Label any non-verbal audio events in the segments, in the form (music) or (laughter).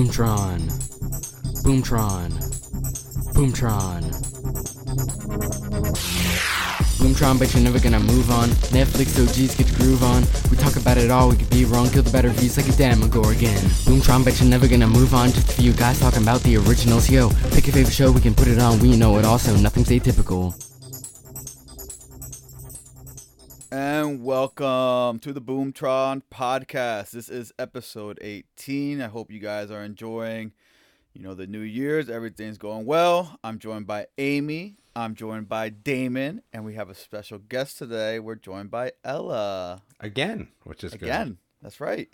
Boomtron. Boomtron. Boomtron. Boomtron, but you're never gonna move on. Netflix OGs get your groove on. We talk about it all, we could be wrong. Kill the better views like a damn Demogorgon. Boomtron, but you're never gonna move on. Just a few guys talking about the originals. Yo, pick your favorite show, we can put it on. We know it also, nothing's atypical. And welcome to the Boomtron podcast. This is episode 18. I hope you guys are enjoying, you know, the New Year's. Everything's going well. I'm joined by Amy. I'm joined by Damon, and we have a special guest today. We're joined by Ella. Again, which is Again, good. that's right.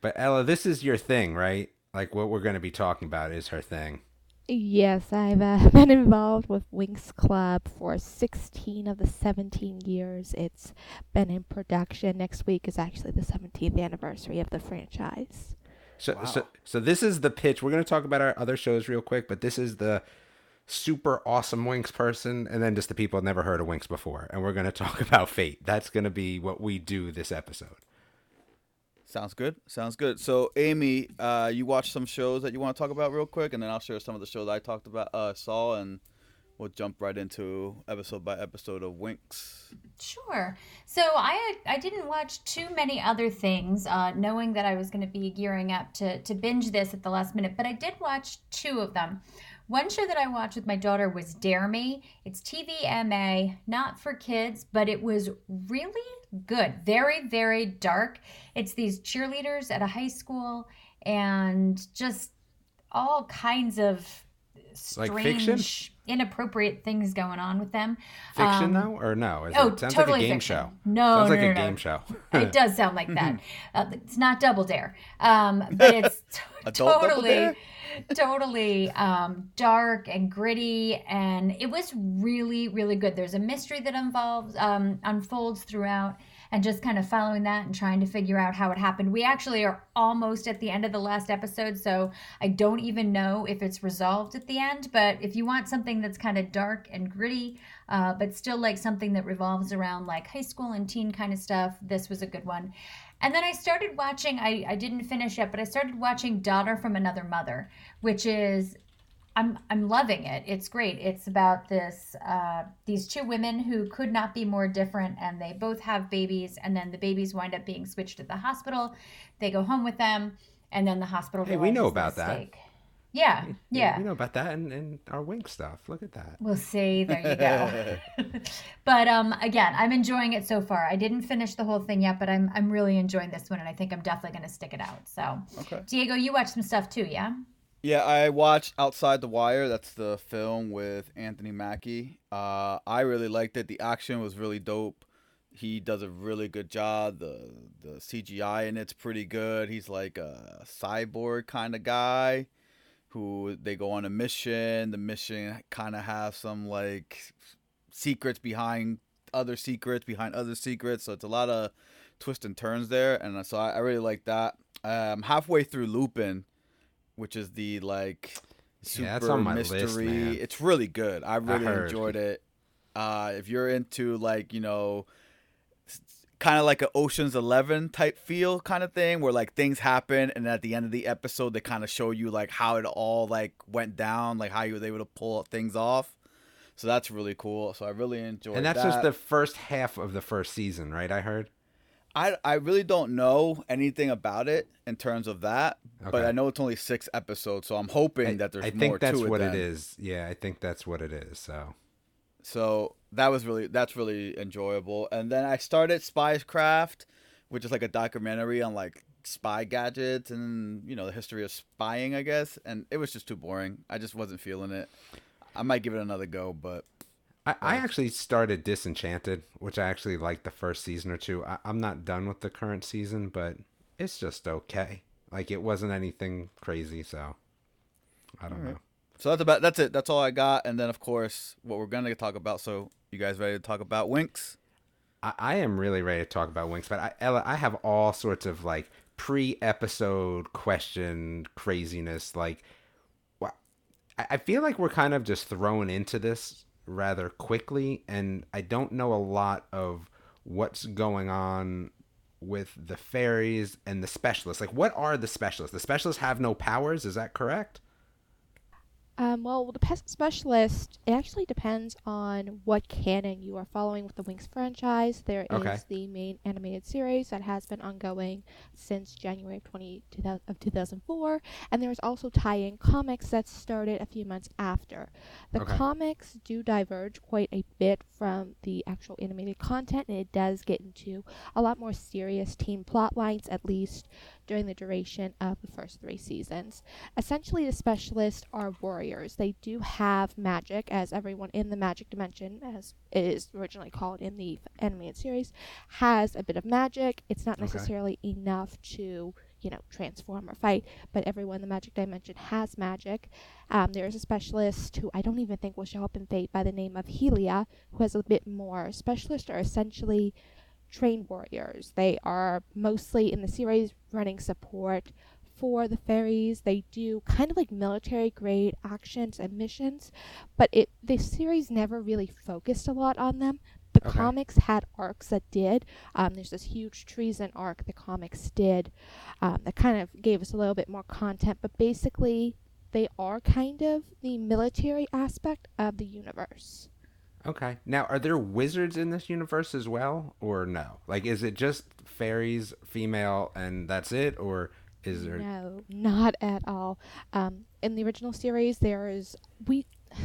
But Ella, this is your thing, right? Like what we're going to be talking about is her thing. Yes, I've uh, (laughs) been involved with Winx Club for 16 of the 17 years it's been in production. Next week is actually the 17th anniversary of the franchise. So, Wow. so, so this is the pitch. We're going to talk about our other shows real quick, but this is the super awesome Winx person, and then just the people that never heard of Winx before, and we're going (laughs) to talk about Fate. That's going to be what we do this episode. Sounds good. Sounds good. So, Amy, uh, you watched some shows that you want to talk about real quick, and then I'll share some of the shows I talked about, uh, saw, and we'll jump right into episode by episode of Winx. Sure. So I I didn't watch too many other things, uh, knowing that I was going to be gearing up to to binge this at the last minute. But I did watch two of them. One show that I watched with my daughter was Dare Me. It's TVMA, not for kids, but it was really good. Very very dark. It's these cheerleaders at a high school, and just all kinds of Like strange, fiction? inappropriate things going on with them. Fiction, Um, though, or no? Is Oh, it, sounds totally like a game fiction. show. No, sounds no, like no, a no. game show. (laughs) it does sound like that. (laughs) Uh, it's not Double Dare, um, but it's (laughs) t- totally, totally um, dark and gritty, and it was really, really good. There's a mystery that involves um, unfolds throughout, and just kind of following that and trying to figure out how it happened. We actually are almost at the end of the last episode, so I don't even know if it's resolved at the end. But if you want something that's kind of dark and gritty, uh, but still like something that revolves around like high school and teen kind of stuff, this was a good one. And then I started watching, I, I didn't finish it, but I started watching Daughter from Another Mother, which is I'm I'm loving it. It's great. It's about this uh, these two women who could not be more different, and they both have babies, and then the babies wind up being switched at the hospital. They go home with them, and then the hospital. Hey, we know about that. mistake. Yeah, yeah. We know about that and, and our Winx stuff. Look at that. We'll see. There you go. (laughs) but um, again, I'm enjoying it so far. I didn't finish the whole thing yet, but I'm I'm really enjoying this one, and I think I'm definitely going to stick it out. So, Okay. Diego, you watched some stuff too, yeah? Yeah, I watched Outside the Wire. That's the film with Anthony Mackie. Uh, I really liked it. The action was really dope. He does a really good job. The the CGI in it's pretty good. He's like a cyborg kind of guy who they go on a mission. The mission kind of has some like secrets behind other secrets behind other secrets. So it's a lot of twists and turns there, and so I, I really like that. Um, halfway through Lupin, which is the like super Yeah, that's on my list, mystery. man. It's really good. I really heard. enjoyed it. Uh, if you're into like you know, kind of like an Ocean's Eleven type feel kind of thing, where like things happen, and at the end of the episode they kind of show you like how it all like went down, like how you was able to pull things off. So that's really cool. So I really enjoyed. And that's that. just the first half of the first season, right? I heard. I I really don't know anything about it in terms of that, but I know it's only six episodes, so I'm hoping I, that there's I more think that's it. what then. it is. Yeah, I think that's what it is. So So that was really that's really enjoyable. And then I started Spycraft, which is like a documentary on like spy gadgets and you know the history of spying, I guess. And it was just too boring. I just wasn't feeling it. I might give it another go, but I, I actually started Disenchanted, which I actually liked the first season or two. I, I'm not done with the current season, but it's just okay. Like it wasn't anything crazy, so I don't Alright. know. so that's about that's it. That's all I got. And then of course what we're gonna talk about. So you guys ready to talk about Winx? I, I am really ready to talk about Winx, but I, Ella, I have all sorts of like pre-episode question craziness. Like, I, I feel like we're kind of just thrown into this rather quickly, and I don't know a lot of what's going on with the fairies and the specialists. Like, what are the specialists? The specialists have no powers. Is that correct? Um, well, the pest specialist, it actually depends on what canon you are following with the Winx franchise. There is Okay. the main animated series that has been ongoing since January of, 20, 2000, of 2004, and there is also tie-in comics that started a few months after. The Okay. comics do diverge quite a bit from the actual animated content, and it does get into a lot more serious teen plot lines, at least during the duration of the first three seasons. Essentially, the specialists are warriors. They do have magic, as everyone in the magic dimension, as it is originally called in the animated series, has a bit of magic. It's not Okay. necessarily enough to, you know, transform or fight, but everyone in the magic dimension has magic. Um, there is a specialist who I don't even think will show up in Fate by the name of Helia, who has a bit more. Specialists are essentially trained warriors. They are mostly in the series running support for the fairies. They do kind of like military grade actions and missions, but it the series never really focused a lot on them. The Okay. comics had arcs that did. Um, there's this huge treason arc the comics did um, that kind of gave us a little bit more content, but basically they are kind of the military aspect of the universe. Okay. Now, are there wizards in this universe as well, or no? Like, is it just fairies, female, and that's it, or is there? No, not at all. Um, in the original series, there is we. (sighs)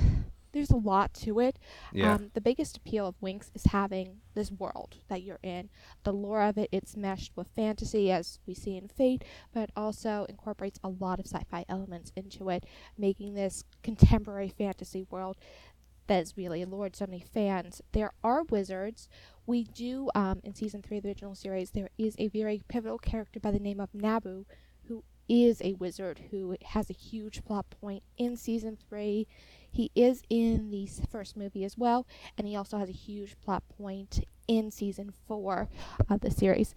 There's a lot to it. Yeah. Um, the biggest appeal of Winx is having this world that you're in. The lore of it, it's meshed with fantasy, as we see in Fate, but also incorporates a lot of sci-fi elements into it, making this contemporary fantasy world that has really lured so many fans. There are wizards. We do, um, in season three of the original series, there is a very pivotal character by the name of Nabu, who is a wizard who has a huge plot point in season three. He is in the first movie as well, and he also has a huge plot point in season four of the series.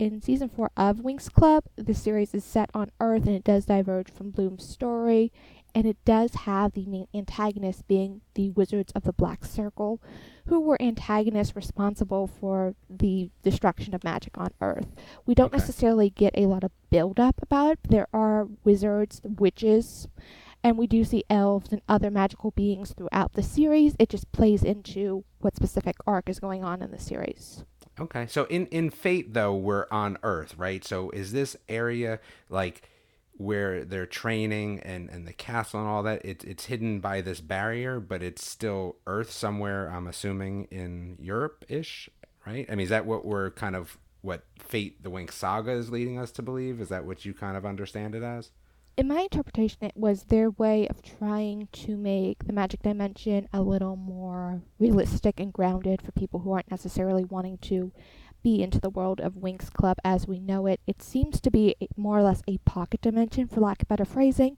In season four of Winx Club, the series is set on Earth and it does diverge from Bloom's story, and it does have the main antagonist being the Wizards of the Black Circle, who were antagonists responsible for the destruction of magic on Earth. We don't Okay. necessarily get a lot of build up about it. But there are wizards, witches, and we do see elves and other magical beings throughout the series. It just plays into what specific arc is going on in the series. Okay. So in in Fate though, we're on Earth, right? So is this area like where they're training and and the castle and all that? It's it's hidden by this barrier, but it's still Earth somewhere. I'm assuming in Europe ish, right? I mean, is that what we're kind of what Fate the Winx Saga is leading us to believe? Is that what you kind of understand it as? in my interpretation, it was their way of trying to make the magic dimension a little more realistic and grounded for people who aren't necessarily wanting to be into the world of Winx Club as we know it. It seems to be a, more or less a pocket dimension, for lack of better phrasing,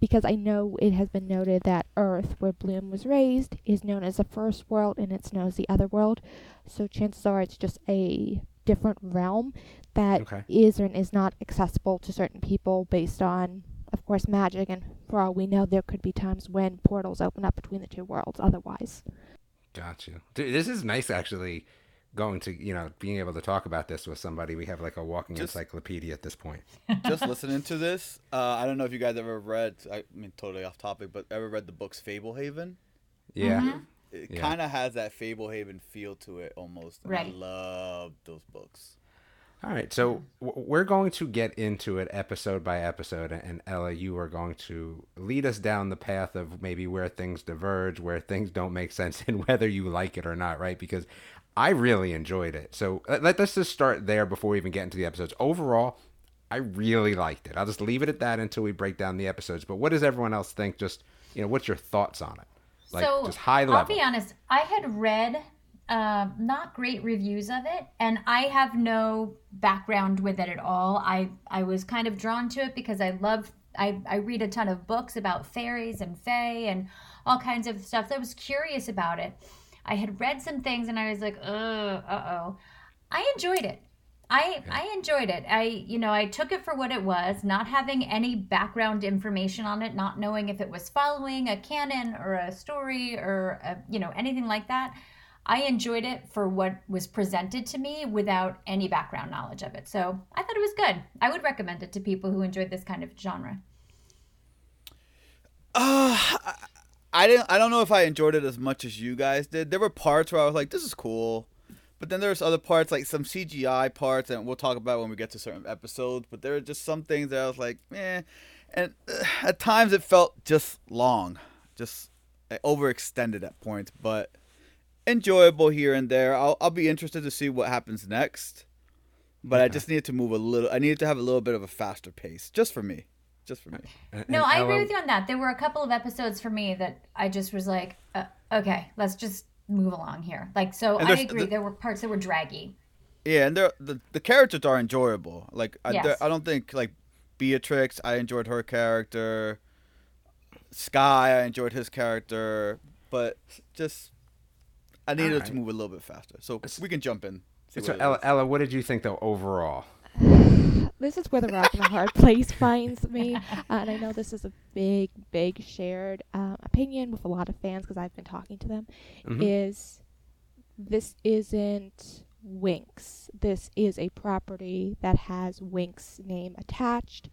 because I know it has been noted that Earth, where Bloom was raised, is known as the first world and it's known as the other world. So chances are it's just a different realm that is Okay. and is not accessible to certain people based on, of course, magic. And for all we know, there could be times when portals open up between the two worlds otherwise. Got you. Dude, this is nice actually going to, you know, being able to talk about this with somebody. We have like a walking Just- encyclopedia at this point. (laughs) Just (laughs) listening to this, uh, I don't know if you guys ever read. I mean, totally off topic, but ever read the books Fablehaven? Yeah. Mhm. It Yeah. kind of has that Fablehaven feel to it almost. Right. I love those books. All right, so w- we're going to get into it episode by episode, and Ella, you are going to lead us down the path of maybe where things diverge, where things don't make sense, (laughs) and whether you like it or not, right? Because I really enjoyed it. So let, let- let's just start there before we even get into the episodes. Overall, I really liked it. I'll just leave it at that until we break down the episodes. But what does everyone else think? Just you know, what's your thoughts on it? Like so just high level. I'll be honest. I had read uh, not great reviews of it, and I have no background with it at all. I I was kind of drawn to it because I love. I, I read a ton of books about fairies and fae and all kinds of stuff. I was curious about it. I had read some things and I was like, uh, uh oh. I enjoyed it. I I enjoyed it. I you know I took it for what it was, not having any background information on it, not knowing if it was following a canon or a story or a, you know anything like that. I enjoyed it for what was presented to me without any background knowledge of it. So I thought it was good. I would recommend it to people who enjoyed this kind of genre. Uh, I, didn't. I don't know if I enjoyed it as much as you guys did. There were parts where I was like, "This is cool," but then there's other parts like some CGI parts, and we'll talk about when we get to certain episodes. But there are just some things that I was like, "Eh," and uh, at times it felt just long, just uh, overextended at points. But enjoyable here and there. I'll I'll be interested to see what happens next. But I just needed to move a little. I needed to have a little bit of a faster pace, just for me, just for me. No, I agree with you on that. There were a couple of episodes for me that I just was like, uh, okay, let's just move along here. Like, so I agree. the- there were parts that were draggy. Yeah, and they're, the the characters are enjoyable. Like I, Yes. I don't think like Beatrix. I enjoyed her character. Sky, I enjoyed his character, but just I needed Alright. to move a little bit faster. So we can jump in. So Ella. Ella, what did you think though overall? This is where the rock and the hard (laughs) place finds me. Uh, and I know this is a big, big shared um, opinion with a lot of fans because I've been talking to them. Mhm. Is this isn't Winx? This is a property that has Winx' name attached.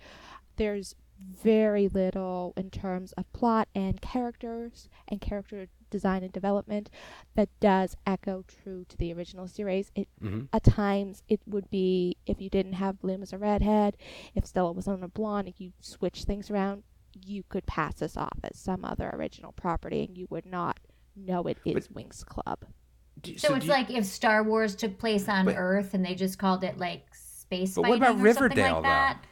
There's very little in terms of plot and characters and character design and development that does echo true to the original series. It Mhm. at times it would be if you didn't have Bloom as a redhead, if Stella was on a blonde, if you switch things around, you could pass this off as some other original property and you would not know it is Winx Club. Do- So, do it's you- like if Star Wars took place on But- Earth and they just called it like space But what about fighting or something Riverdale, like that.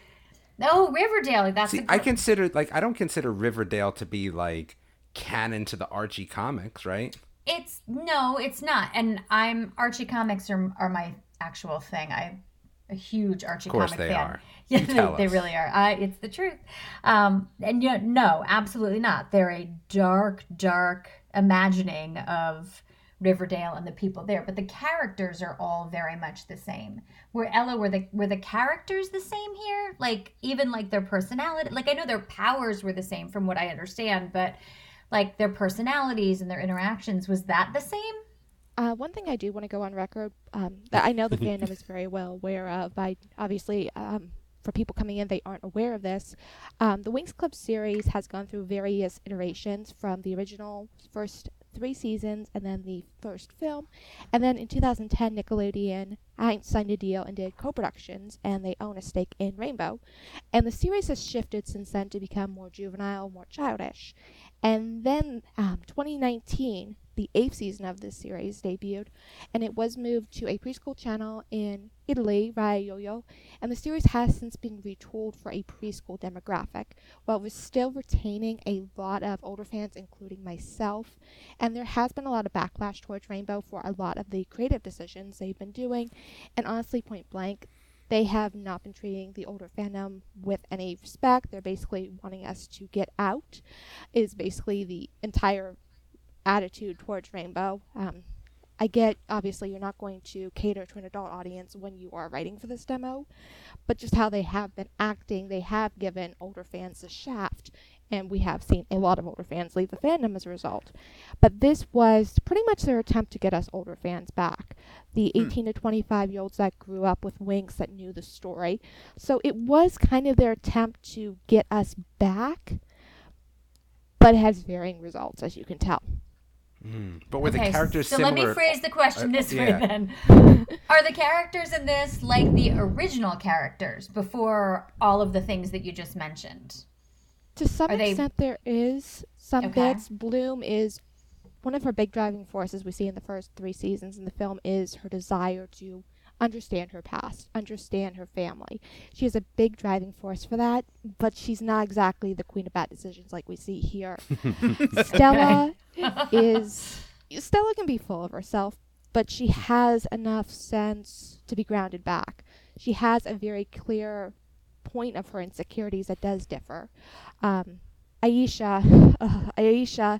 Oh, Riverdale. That's See, a I gr- consider like I don't consider Riverdale to be like canon to the Archie comics, right? It's no, it's not. And I'm Archie comics are are my actual thing. I'm a huge Archie Of course comic they fan. are. Yeah, (laughs) You they, they really are. I, it's the truth. Um, and you know, no, absolutely not. They're a dark, dark imagining of Riverdale and the people there, but the characters are all very much the same. Where Ella, were the were the characters the same here? Like even like their personality. Like I know their powers were the same from what I understand, but like their personalities and their interactions was that the same? Uh, one thing I do want to go on record um, that I know the (laughs) fandom is very well aware of. I obviously, um, for people coming in, they aren't aware of this. Um, the Winx Club series has gone through various iterations from the original first three seasons and then the first film. And then in 2010, Nickelodeon signed a deal and did co productions, and they own a stake in Rainbow. And the series has shifted since then to become more juvenile, more childish. And then um, 2019, the eighth season of this series debuted, and it was moved to a preschool channel in Italy via Yo-Yo, and the series has since been retooled for a preschool demographic, while still retaining a lot of older fans, including myself, and there has been a lot of backlash towards Rainbow for a lot of the creative decisions they've been doing, and honestly, point blank, they have not been treating the older fandom with any respect. They're basically wanting us to get out, is basically the entire attitude towards Rainbow. Um, I get, obviously, you're not going to cater to an adult audience when you are writing for this demo, but just how they have been acting, they have given older fans a shaft, and we have seen a lot of older fans leave the fandom as a result. But this was pretty much their attempt to get us older fans back. The 18 to 25 year olds that grew up with Winx that knew the story. So it was kind of their attempt to get us back, but it has varying results, as you can tell. Mm. But were the Okay, characters so similar? let me phrase the question uh, this yeah. way then. Are the characters in this like the original characters before all of the things that you just mentioned? To some Are they- extent, there is some Okay. bits. Bloom is one of her big driving forces we see in the first three seasons in the film is her desire to understand her past, understand her family. She is a big driving force for that, but she's not exactly the queen of bad decisions like we see here. (laughs) Stella is Stella can be full of herself, but she has enough sense to be grounded back. She has a very clear point of her insecurities that does differ. Um, Aisha, (sighs) uh, Aisha,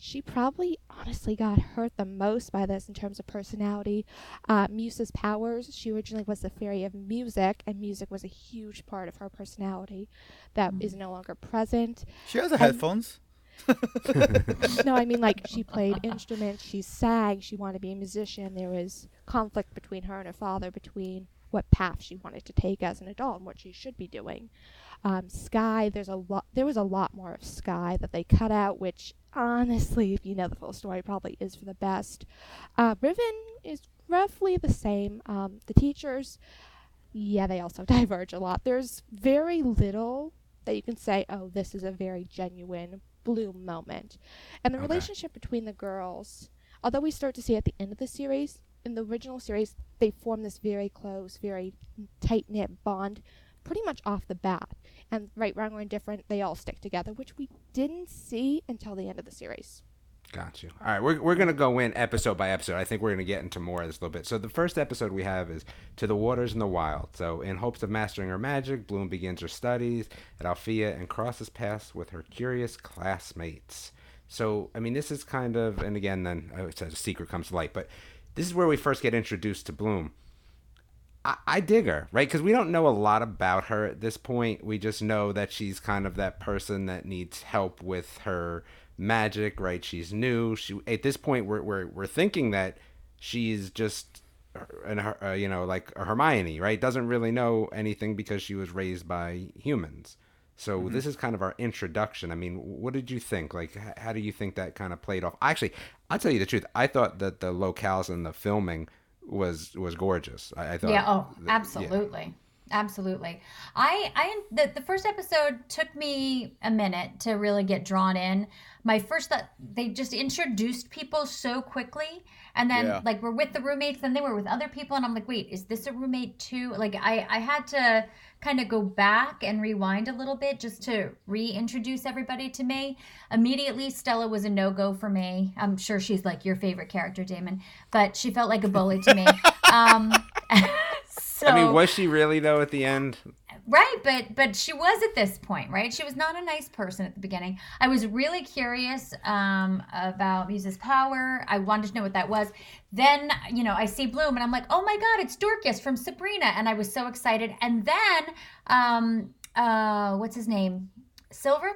she probably honestly got hurt the most by this in terms of personality. Uh, Musa's powers, she originally was the fairy of music, and music was a huge part of her personality that is no longer present. She has the headphones. (laughs) no, I mean like she played (laughs) instruments, she sang, she wanted to be a musician. There was conflict between her and her father between what path she wanted to take as an adult and what she should be doing. Um, Sky, there's a lot. There was a lot more of Sky that they cut out, which honestly, if you know the full story, probably is for the best. Uh, Riven is roughly the same. Um, the teachers, yeah, they also (laughs) diverge a lot. There's very little that you can say, oh, this is a very genuine Bloom moment. And the Okay. relationship between the girls, although we start to see at the end of the series, in the original series, they form this very close, very tight knit bond pretty much off the bat. And right, wrong, or indifferent, they all stick together, which we didn't see until the end of the series. Got you. All right, we're, we're going to go in episode by episode. I think we're going to get into more of this a little bit. So, the first episode we have is To the Waters in the Wild. So, in hopes of mastering her magic, Bloom begins her studies at Alfea and crosses paths with her curious classmates. So, I mean, this is kind of, and again, then uh, it says a secret comes to light, but this is where we first get introduced to Bloom. I, I dig her, right? Because we don't know a lot about her at this point. We just know that she's kind of that person that needs help with her magic, right? She's new. She at this point we're we're we're thinking that she's just an uh, you know like a Hermione, right? Doesn't really know anything because she was raised by humans. So mm-hmm. this is kind of our introduction. I mean, what did you think? Like, how do you think that kind of played off? Actually, I'll tell you the truth. I thought that the locales and the filming was was gorgeous. I, I thought. yeah oh that- yeah. Absolutely. I i the, the first episode took me a minute to really get drawn in. My first thought they just introduced people so quickly and then Yeah. like we're with the roommates then they were with other people and i'm like wait is this a roommate too? Like i i had to kind of go back and rewind a little bit just to reintroduce everybody to me immediately stella was a no-go for me i'm sure she's like your favorite character damon but she felt like a bully to me. (laughs) Um (laughs) so I mean, was she really though at the end? right but but she was at this point right? She was not a nice person at the beginning. I was really curious um about Musa's power. I wanted to know what that was. Then you know i see bloom and i'm like oh my god it's dorcas from sabrina. And i was so excited. And then um uh what's his name? Silva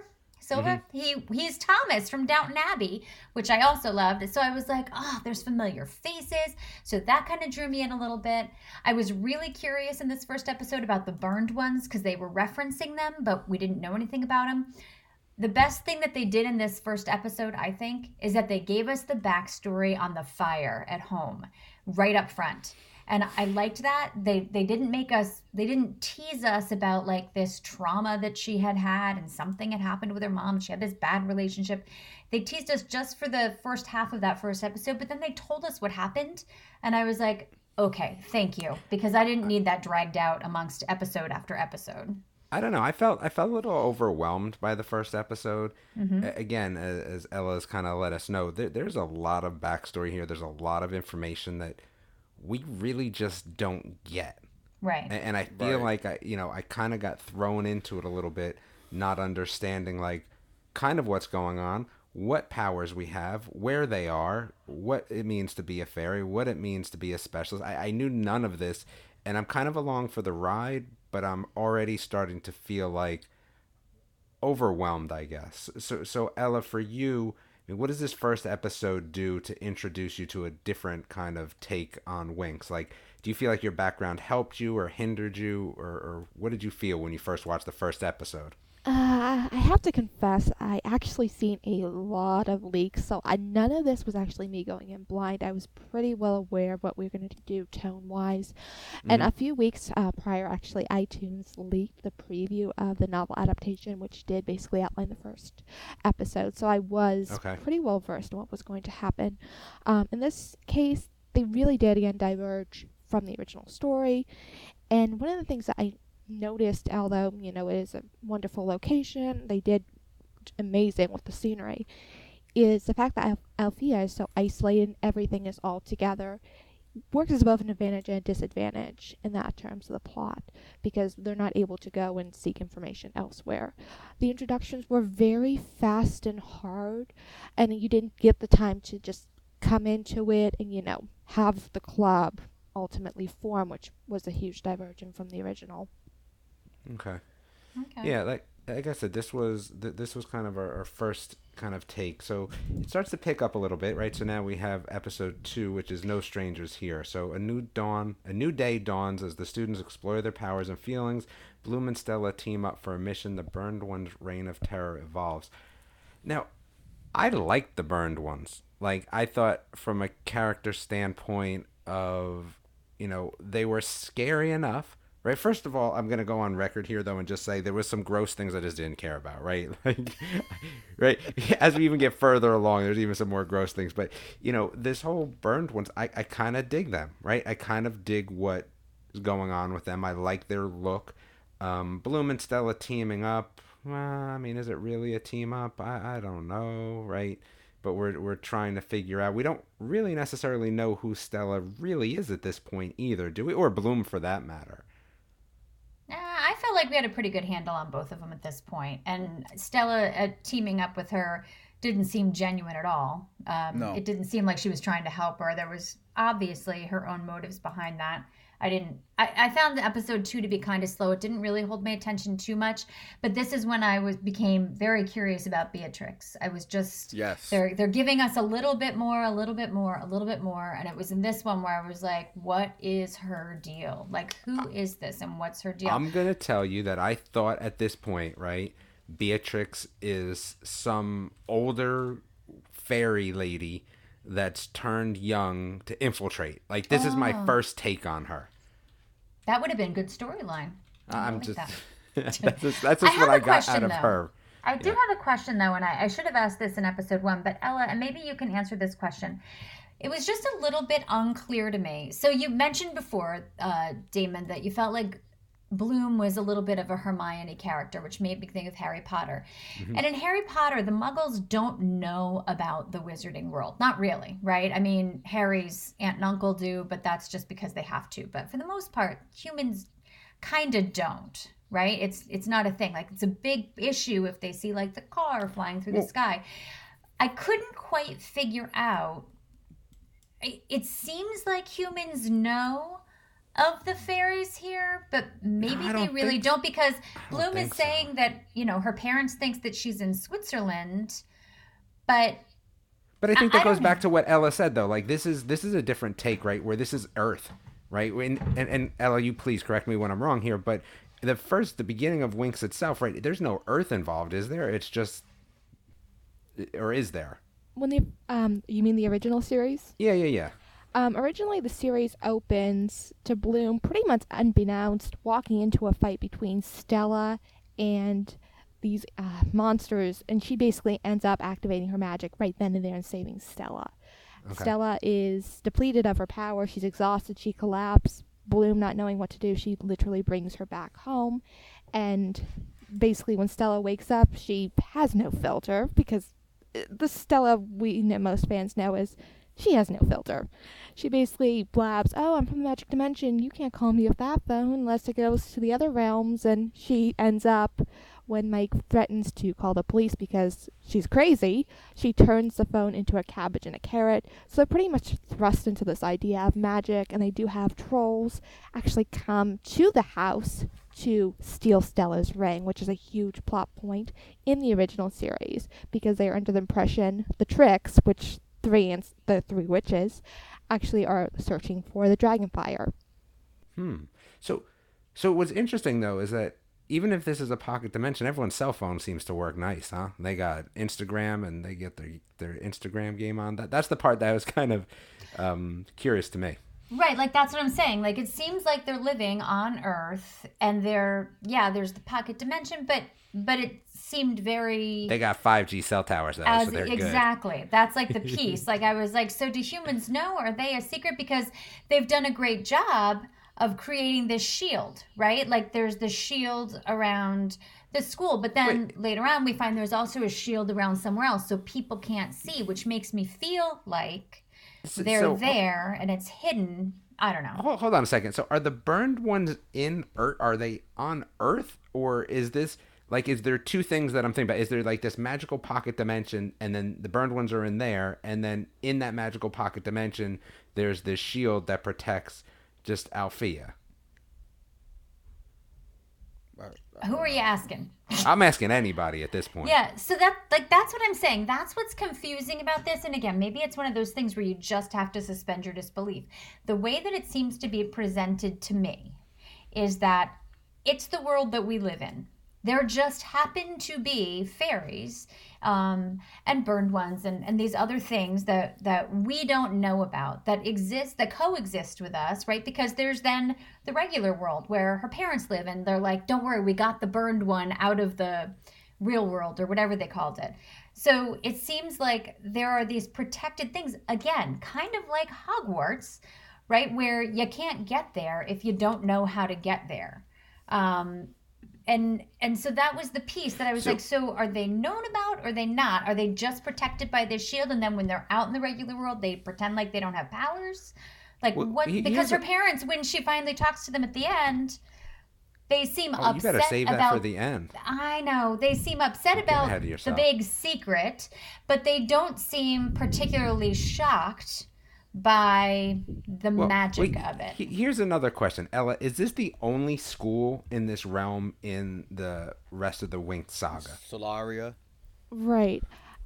Silva, mm-hmm. he he's Thomas from Downton Abbey, which I also loved. So I was like, oh, there's familiar faces. So that kind of drew me in a little bit. I was really curious in this first episode about the burned ones because they were referencing them, but we didn't know anything about them. The best thing that they did in this first episode, I think, is that they gave us the backstory on the fire at home right up front. And I liked that. They they didn't make us they didn't tease us about like this trauma that she had had and something had happened with her mom. She had this bad relationship. They teased us just for the first half of that first episode, but then they told us what happened. And I was like, okay, thank you. Because I didn't need that dragged out amongst episode after episode. I don't know. I felt I felt a little overwhelmed by the first episode. Mm-hmm. Again, a- as Ella's kind of let us know, there, there's a lot of backstory here. There's a lot of information that we really just don't get, Right. A- and I feel Right. like I, you know, I kind of got thrown into it a little bit, not understanding like kind of what's going on, what powers we have, where they are, what it means to be a fairy, what it means to be a specialist. I, I knew none of this, and I'm kind of along for the ride, but I'm already starting to feel like overwhelmed, I guess. So, so Ella, for you, I mean, what does this first episode do to introduce you to a different kind of take on Winx? Like, do you feel like your background helped you or hindered you, or, or what did you feel when you first watched the first episode? Uh, I have to confess, I actually seen a lot of leaks, so I, none of this was actually me going in blind. I was pretty well aware of what we were going to do tone wise. And a few weeks uh, prior, actually, iTunes leaked the preview of the novel adaptation, which did basically outline the first episode. So I was Okay. pretty well versed in what was going to happen. Um, in this case, they really did again diverge from the original story. And one of the things that I noticed, although you know it is a wonderful location, they did amazing with the scenery, is the fact that Al- Alfea is so isolated and everything is all together. Works as both an advantage and a disadvantage in that terms of the plot because they're not able to go and seek information elsewhere. The introductions were very fast and hard, and you didn't get the time to just come into it and you know have the club ultimately form, which was a huge diversion from the original. Okay. Okay. Yeah, like like I said, this was th- this was kind of our, our, first kind of take. So it starts to pick up a little bit, right? So now we have episode two, which is No Strangers Here. So a new dawn, a new day dawns as the students explore their powers and feelings. Bloom and Stella team up for a mission. The burned one's reign of terror evolves. Now, I liked the burned ones. Like I thought, from a character standpoint of, you know, they were scary enough right? First of all, I'm gonna go on record here though and just say there was some gross things I just didn't care about, right? (laughs) Like, right? (laughs) As we even get further along, there's even some more gross things. But you know, this whole burned ones, I, I kind of dig them, right? I kind of dig what is going on with them. I like their look. Um, Bloom and Stella teaming up. Well, I mean, is it really a team up? I, I don't know, right? But we're we're trying to figure out. We don't really necessarily know who Stella really is at this point either, do we? Or Bloom for that matter. I felt like we had a pretty good handle on both of them at this point, and Stella uh, teaming up with her didn't seem genuine at all. Um, no. It didn't seem like she was trying to help her. There was obviously her own motives behind that. I didn't. I, I found the episode two to be kind of slow. It didn't really hold my attention too much. But this is when I was became very curious about Beatrix. I was just yes. They're they're giving us a little bit more, a little bit more, a little bit more, and it was in this one where I was like, what is her deal? Like, who is this, and what's her deal? I'm gonna tell you that I thought at this point, right, Beatrix is some older fairy lady that's turned young to infiltrate. Like this oh. is my oh. first take on her. That would have been good storyline. I'm just (laughs) (laughs) that's just, that's just I what I got question, out of though. her. I do yeah. have a question though, and I, I should have asked this in episode one, but Ella, and maybe you can answer this question. It was just a little bit unclear to me. So you mentioned before, uh, Damon, that you felt like Bloom was a little bit of a Hermione character, which made me think of Harry Potter. Mm-hmm. And in Harry Potter, the muggles don't know about the wizarding world. Not really, right? I mean, Harry's aunt and uncle do, but that's just because they have to. But for the most part, humans kind of don't, right? It's it's not a thing. Like it's a big issue if they see like the car flying through the sky. I couldn't quite figure out it seems like humans know of the fairies here, but maybe they really think, don't because Bloom is saying so. that, you know, her parents thinks that she's in Switzerland, but But I think that I goes back to what Ella said though. Like this is this is a different take, right? Where this is Earth, right? And, and, and Ella, you please correct me when I'm wrong here, but the first the beginning of Winx itself, right? There's no Earth involved, is there? It's just or is there? When the um you mean the original series? Yeah, yeah, yeah. Um, originally, the series opens to Bloom pretty much unbeknownst walking into a fight between Stella and these uh, monsters, and she basically ends up activating her magic right then and there and saving Stella. Okay. Stella is depleted of her power. She's exhausted. She collapses. Bloom, not knowing what to do, she literally brings her back home. And basically, when Stella wakes up, she has no filter because uh, the Stella we know, most fans know is she has no filter. She basically blabs, Oh, I'm from the magic dimension. You can't call me with that phone unless it goes to the other realms. And she ends up, when Mike threatens to call the police because she's crazy, she turns the phone into a cabbage and a carrot. So they're pretty much thrust into this idea of magic. And they do have trolls actually come to the house to steal Stella's ring, which is a huge plot point in the original series because they are under the impression the Trix, which three and the three witches actually are searching for the dragonfire. Hmm. So, so what's interesting though is that even if this is a pocket dimension, everyone's cell phone seems to work nice, huh? They got Instagram and they get their their Instagram game on. That that's the part that was kind of um, curious to me. Right, like that's what I'm saying. Like it seems like they're living on Earth and they're yeah, there's the pocket dimension, but but it seemed very They got 5G cell towers though, as, so they're Exactly. Good. That's like the (laughs) piece. like I was like, so do humans know? Are they a secret because they've done a great job of creating this shield, right? Like there's the shield around the school, but then Wait. later on we find there's also a shield around somewhere else so people can't see, which makes me feel like so, they're so, oh there and it's hidden. I don't know. Hold, hold on a second. So are the burned ones in Earth? Are they on Earth or is this like is there two things that I'm thinking about? Is there like this magical pocket dimension and then the burned ones are in there and then in that magical pocket dimension there's this shield that protects just Alfea? Who are you asking? (laughs) I'm asking anybody at this point. Yeah, so that like that's what I'm saying. That's what's confusing about this. And again, maybe it's one of those things where you just have to suspend your disbelief. The way that it seems to be presented to me is that it's the world that we live in. There just happen to be fairies um, and burned ones and, and these other things that, that we don't know about that exist, that coexist with us, right? Because there's then the regular world where her parents live and they're like, don't worry, we got the burned one out of the real world or whatever they called it. So it seems like there are these protected things, again, kind of like Hogwarts, right? Where you can't get there if you don't know how to get there. Um, and and so that was the piece that I was So- like, so are they known about or are they not? Are they just protected by this shield and then when they're out in the regular world they pretend like they don't have powers? Like Well, what he- because her a- parents when she finally talks to them at the end, they seem Oh, you upset better save that about for the end. I know. They seem upset get about the big secret, but they don't seem particularly shocked by the Well, magic wait, of it. Here's another question, Ella. Is this the only school in this realm in the rest of the Winx saga? Solaria. Right.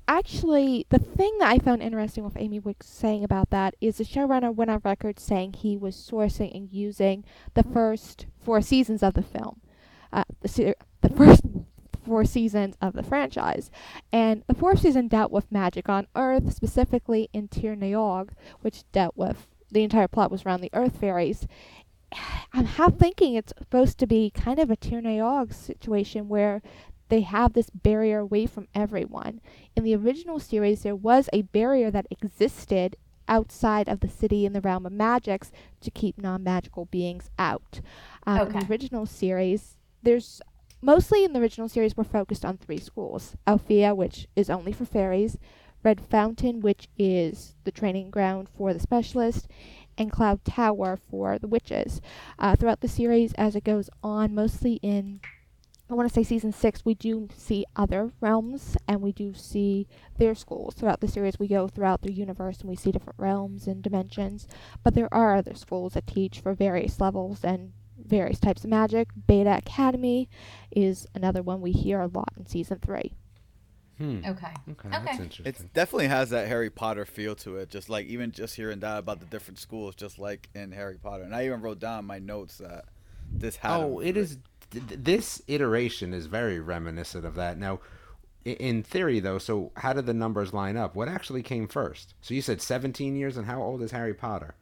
Actually, the thing that I found interesting with Amy Wicks saying about that is the showrunner went on record saying he was sourcing and using the first four seasons of the film, uh, the, se- the first four seasons of the franchise. And the fourth season dealt with magic on Earth, specifically in Tir Nan Og, which dealt with the entire plot was around the Earth fairies. (sighs) I'm half thinking it's supposed to be kind of a Tir Nan Og situation where they have this barrier away from everyone. In the original series, there was a barrier that existed outside of the city in the realm of magics to keep non-magical beings out. Um, In the original series, there's mostly in the original series we're focused on three schools: Alfea, which is only for fairies, Red Fountain, which is the training ground for the specialist, and Cloud Tower for the witches. Uh, throughout the series, as it goes on, mostly in I want to say season six, we do see other realms and we do see their schools. Throughout the series, we go throughout the universe and we see different realms and dimensions. But there are other schools that teach for various levels and various types of magic. Beta Academy is another one we hear a lot in season three. Hmm. Okay. Okay, that's Okay. interesting. It definitely has that Harry Potter feel to it. Just like even just hearing that about the different schools, just like in Harry Potter. And I even wrote down my notes that this had. Oh, it is. th- th- This iteration is very reminiscent of that. Now, in theory, though, so how did the numbers line up? What actually came first? So you said 17 years, and how old is Harry Potter?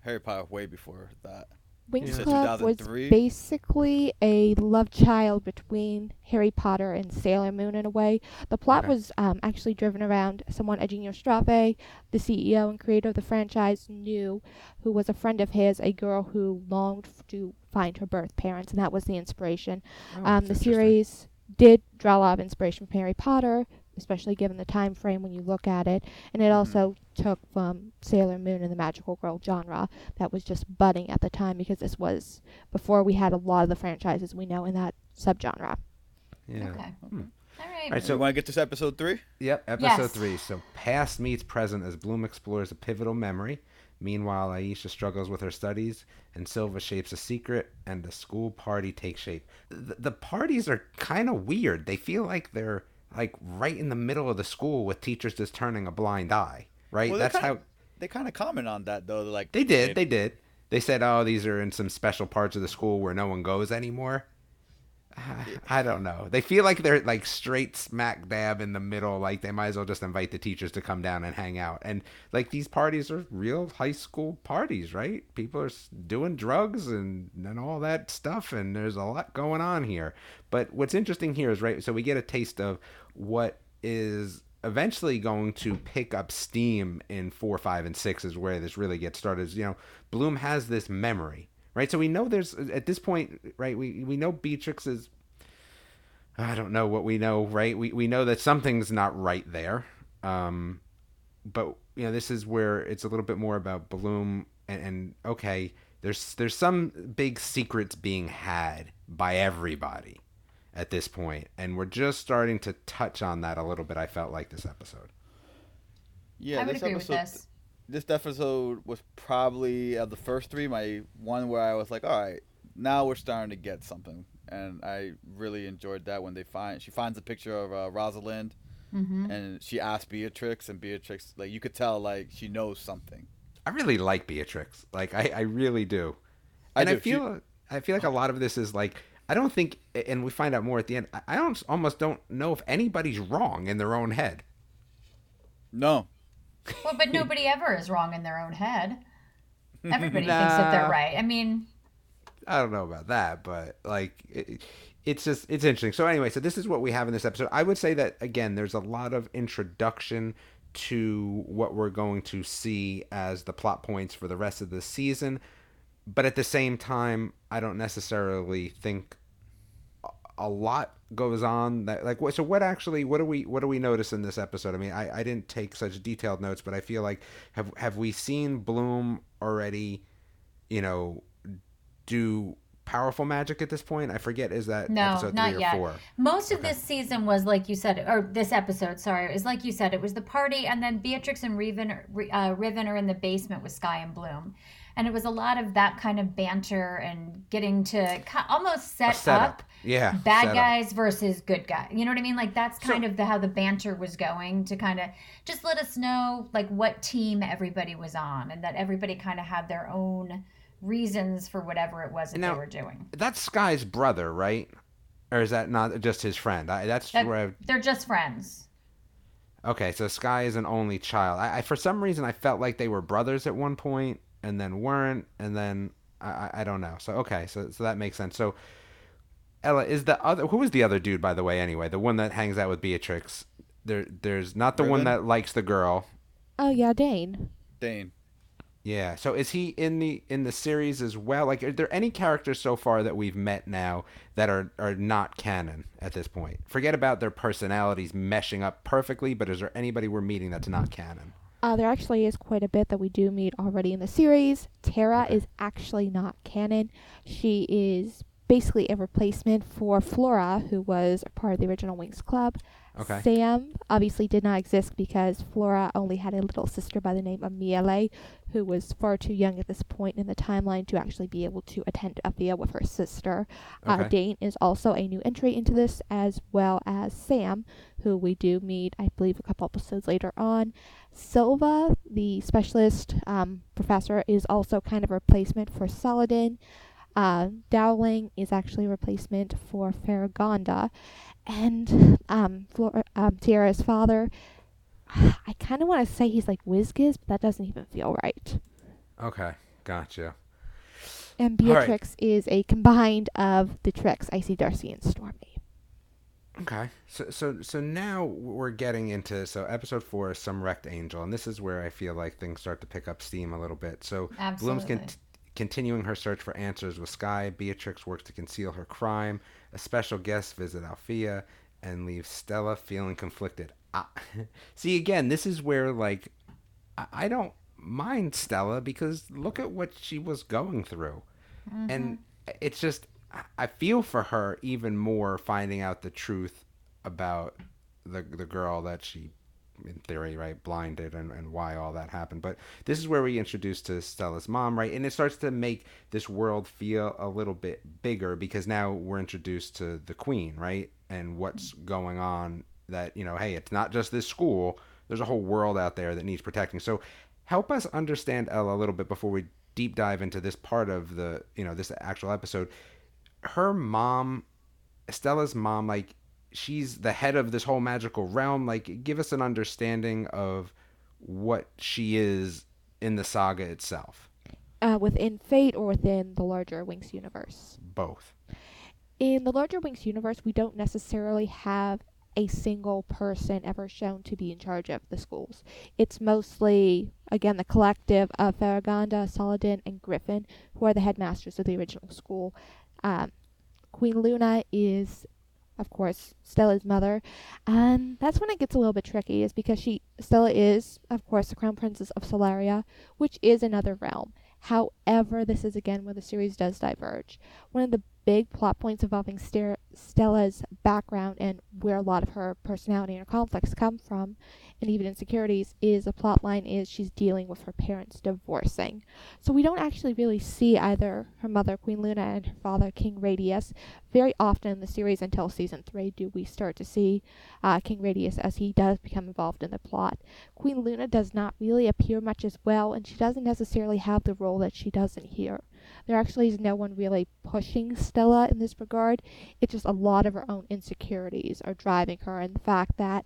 Harry Potter way before that. Winx Club was 2003? basically a love child between Harry Potter and Sailor Moon in a way. The plot Okay. was um, actually driven around someone Iginio Straffi, the CEO and creator of the franchise, knew who was a friend of his, a girl who longed f- to find her birth parents, and that was the inspiration. Oh, um, the series did draw a lot of inspiration from Harry Potter, especially given the time frame when you look at it, and it Mhm. also took from Sailor Moon and the magical girl genre that was just budding at the time because this was before we had a lot of the franchises we know in that subgenre. Yeah. Okay. Hmm. All right. All right, So so you want to get to episode three? Yep, episode Yes. three. So past meets present as Bloom explores a pivotal memory. Meanwhile, Aisha struggles with her studies, and Silva shapes a secret, and the school party takes shape. The, the parties are kind of weird. They feel like they're like right in the middle of the school with teachers just turning a blind eye. Right? Well, That's kinda- how They kind of comment on that though. They're like they did. They did. They said, "Oh, these are in some special parts of the school where no one goes anymore." (sighs) I don't know. They feel like they're like straight smack dab in the middle. Like they might as well just invite the teachers to come down and hang out. And like these parties are real high school parties, right? People are doing drugs and and all that stuff, and there's a lot going on here. But what's interesting here is right. So we get a taste of what is eventually going to pick up steam in four, five, and six is where this really gets started. Is, you know, Bloom has this memory, right? So we know there's at this point, right? We we know Beatrix is. I don't know what we know, right? We we know that something's not right there, um, but you know this is where it's a little bit more about Bloom and, and okay, there's there's some big secrets being had by everybody at this point, and we're just starting to touch on that a little bit. I felt like this episode. Yeah, I would this agree with episode, this. this episode was probably of the first three my one where I was like, all right, now we're starting to get something and I really enjoyed that when they find she finds a picture of uh, Rosalind, Mm-hmm. and she asks Beatrix, and Beatrix like you could tell like she knows something. I really like Beatrix. Like I, I really do. And I, do. She- feel I feel like a lot of this is like I don't think and we find out more at the end. I- I don't almost don't know if anybody's wrong in their own head. No, Well, but nobody ever is wrong in their own head. Everybody thinks that they're right. I mean, I don't know about that, but like it, it's just it's interesting. So anyway, so this is what we have in this episode. I would say that again, there's a lot of introduction to what we're going to see as the plot points for the rest of the season, but at the same time, I don't necessarily think a- lot goes on that like what so what actually what do we what do we notice in this episode i mean i i didn't take such detailed notes but i feel like have have we seen bloom already you know do powerful magic at this point? I forget. Is that No, episode not three or yet. four? most of this season was like you said, or this episode, sorry, is like you said, it was the party, and then Beatrix and Riven, uh, Riven are in the basement with Sky and Bloom. And it was a lot of that kind of banter and getting to almost set up Yeah, bad guys versus good guys. You know what I mean? Like that's So- kind of the how the banter was going to kind of just let us know like what team everybody was on and that everybody kind of had their own reasons for whatever it was that Now- they were doing. That's Sky's brother, right? Or is that not just his friend? I, that's That- where. I, They're just friends. okay, so Sky is an only child. I, I for some reason I felt like they were brothers at one point, and then weren't, and then I, I, I don't know. So okay, so so that makes sense. So Ella is the other. Who is the other dude, by the way? Anyway, the one that hangs out with Beatrix. There, there's not the one that likes the girl. Oh yeah, Dane. Dane. Yeah. So is he in the in the series as well? Like, are there any characters so far that we've met now that are are not canon at this point? Forget about their personalities meshing up perfectly, but is there anybody we're meeting that's not canon? Uh, there actually is quite a bit that we do meet already in the series. Terra is actually not canon. She is basically a replacement for Flora, who was a part of the original Winx Club. Okay. Sam obviously did not exist because Flora only had a little sister by the name of Miele, who was far too young at this point in the timeline to actually be able to attend a Alfea with her sister. Uh, Dane is also a new entry into this, as well as Sam, who we do meet, I believe, a couple episodes later on. Silva, the specialist um, professor, is also kind of a replacement for Saladin. Uh, Dowling is actually a replacement for Faragonda. And um, Flor- um, Tiara's father, I kind of want to say he's like Wizgiz, but that doesn't even feel right. Okay. Gotcha. And All right. Beatrix is a combined of the Trix, Icy Darcy, and Stormy. Okay. So so so now we're getting into so episode four is some wrecked angel, and this is where I feel like things start to pick up steam a little bit. So Bloom's Absolutely. con- continuing her search for answers with Sky. Beatrix works to conceal her crime. A special guest visit Alfea and leaves Stella feeling conflicted. Ah, (laughs) see again, this is where like I, I don't mind Stella because look at what she was going through, and it's just I- I feel for her even more finding out the truth about the the girl that she in theory, right, blinded and, and why all that happened. But this is where we introduce to Stella's mom, right? And it starts to make this world feel a little bit bigger because now we're introduced to the queen, right? And what's going on that, you know, hey, it's not just this school. There's a whole world out there that needs protecting. So help us understand Ella a little bit before we deep dive into this part of the, you know, this actual episode. Her mom, Stella's mom, like she's the head of this whole magical realm. Like, give us an understanding of what she is in the saga itself. Uh, within Fate or within the larger Winx universe? Both. In the larger Winx universe, we don't necessarily have a single person ever shown to be in charge of the schools. It's mostly, again, the collective of Faragonda, Saladin, and Griffin, who are the headmasters of the original school. Um, Queen Luna is, of course, Stella's mother, and that's when it gets a little bit tricky, is because she Stella is, of course, the crown princess of Solaria, which is another realm. However, this is again where the series does diverge. One of the big plot points involving Stella's background and where a lot of her personality and her conflicts come from, and even insecurities, is a plot line is she's dealing with her parents divorcing. So we don't actually really see either her mother, Queen Luna, and her father, King Radius. Very often in the series until season three do we start to see uh, King Radius as he does become involved in the plot. Queen Luna does not really appear much as well, and she doesn't necessarily have the role that she does in here. There actually is no one really pushing Stella in this regard. It's just a lot of her own insecurities are driving her, and the fact that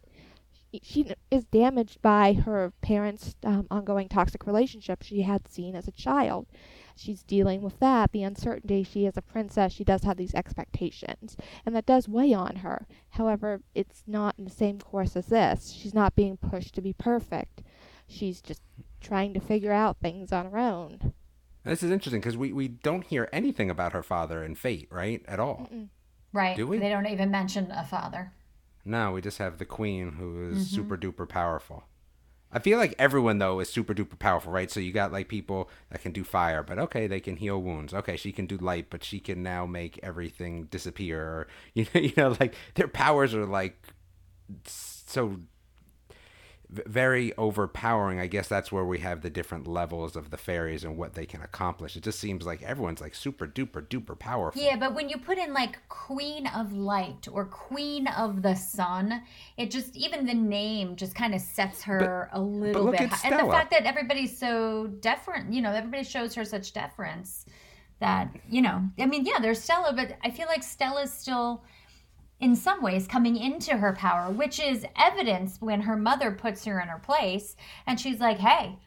she is damaged by her parents' um, ongoing toxic relationship she had seen as a child. She's dealing with that, the uncertainty. She is a princess. She does have these expectations, and that does weigh on her. However, it's not in the same course as this. She's not being pushed to be perfect. She's just trying to figure out things on her own. This is interesting because we, we don't hear anything about her father and Fate, right? At all. Mm-mm. Right. Do we? They don't even mention a father. No, we just have the queen who is mm-hmm. super duper powerful. I feel like everyone though is super duper powerful, right? So you got like people that can do fire, but okay, they can heal wounds. Okay, she can do light, but she can now make everything disappear. Or (laughs) you know, you know, like their powers are like so very overpowering. I guess that's where we have the different levels of the fairies and what they can accomplish. It just seems like everyone's like super duper duper powerful. Yeah, but when you put in like Queen of Light or Queen of the Sun, it just even the name just kind of sets her but, a little bit. High. And the fact that everybody's so deferent, you know, everybody shows her such deference that you know, I mean, yeah, there's Stella, but I feel like Stella's still in some ways coming into her power, which is evidence when her mother puts her in her place and she's like, hey,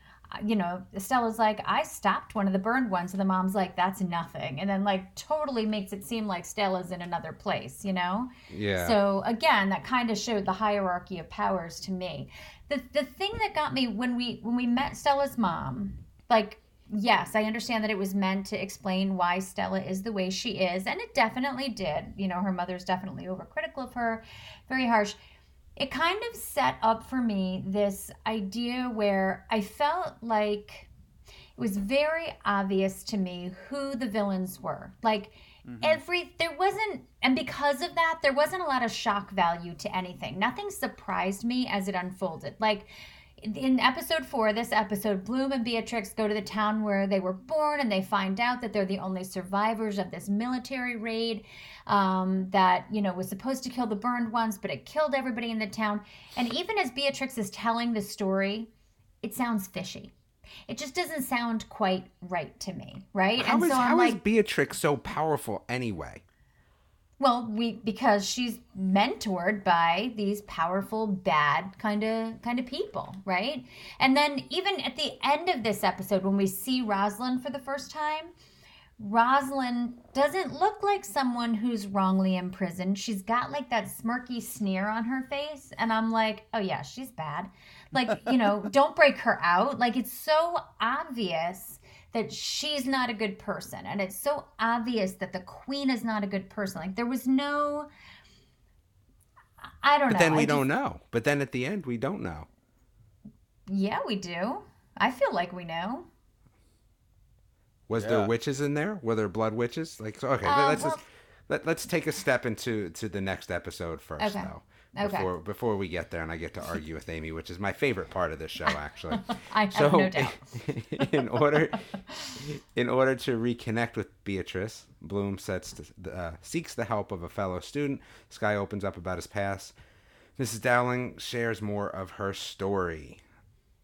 you know, Stella's like, I stopped one of the burned ones. And the mom's like, that's nothing. And then, like, totally makes it seem like Stella's in another place, you know? Yeah. So, again, that kind of showed the hierarchy of powers to me. The, the thing that got me when we when we met Stella's mom, like yes, I understand that it was meant to explain why Stella is the way she is, and it definitely did. You know, her mother's definitely overcritical of her, very harsh. It kind of set up for me this idea where I felt like it was very obvious to me who the villains were. Like, Mm-hmm. every there wasn't and because of that there wasn't a lot of shock value to anything nothing surprised me as it unfolded like in episode four, this episode, Bloom and Beatrix go to the town where they were born and they find out that they're the only survivors of this military raid um, that, you know, was supposed to kill the burned ones, but it killed everybody in the town. And even as Beatrix is telling the story, it sounds fishy. It just doesn't sound quite right to me, right? How and is, so I'm like, is Beatrix so powerful anyway? Well, we because she's mentored by these powerful bad kind of kind of people, right? And then even at the end of this episode when we see Rosalind for the first time, Rosalind doesn't look like someone who's wrongly imprisoned. She's got like that smirky sneer on her face and I'm like, "Oh yeah, she's bad." Like, you know, (laughs) don't break her out. Like it's so obvious that she's not a good person. And it's so obvious that the queen is not a good person. Like there was no I don't but know. But then we I don't just, know. But then at the end we don't know. Yeah, we do. I feel like we know. Was yeah. there witches in there? Were there blood witches? Like okay, uh, let's well, just let, let's take a step into to the next episode first okay. though. Okay. Before before we get there, and I get to argue with Amy, which is my favorite part of this show, (laughs) actually. I have so, no (laughs) doubt. in order, (laughs) in order to reconnect with Beatrix, Bloom sets to, uh, seeks the help of a fellow student. Sky opens up about his past. Mrs. Dowling shares more of her story.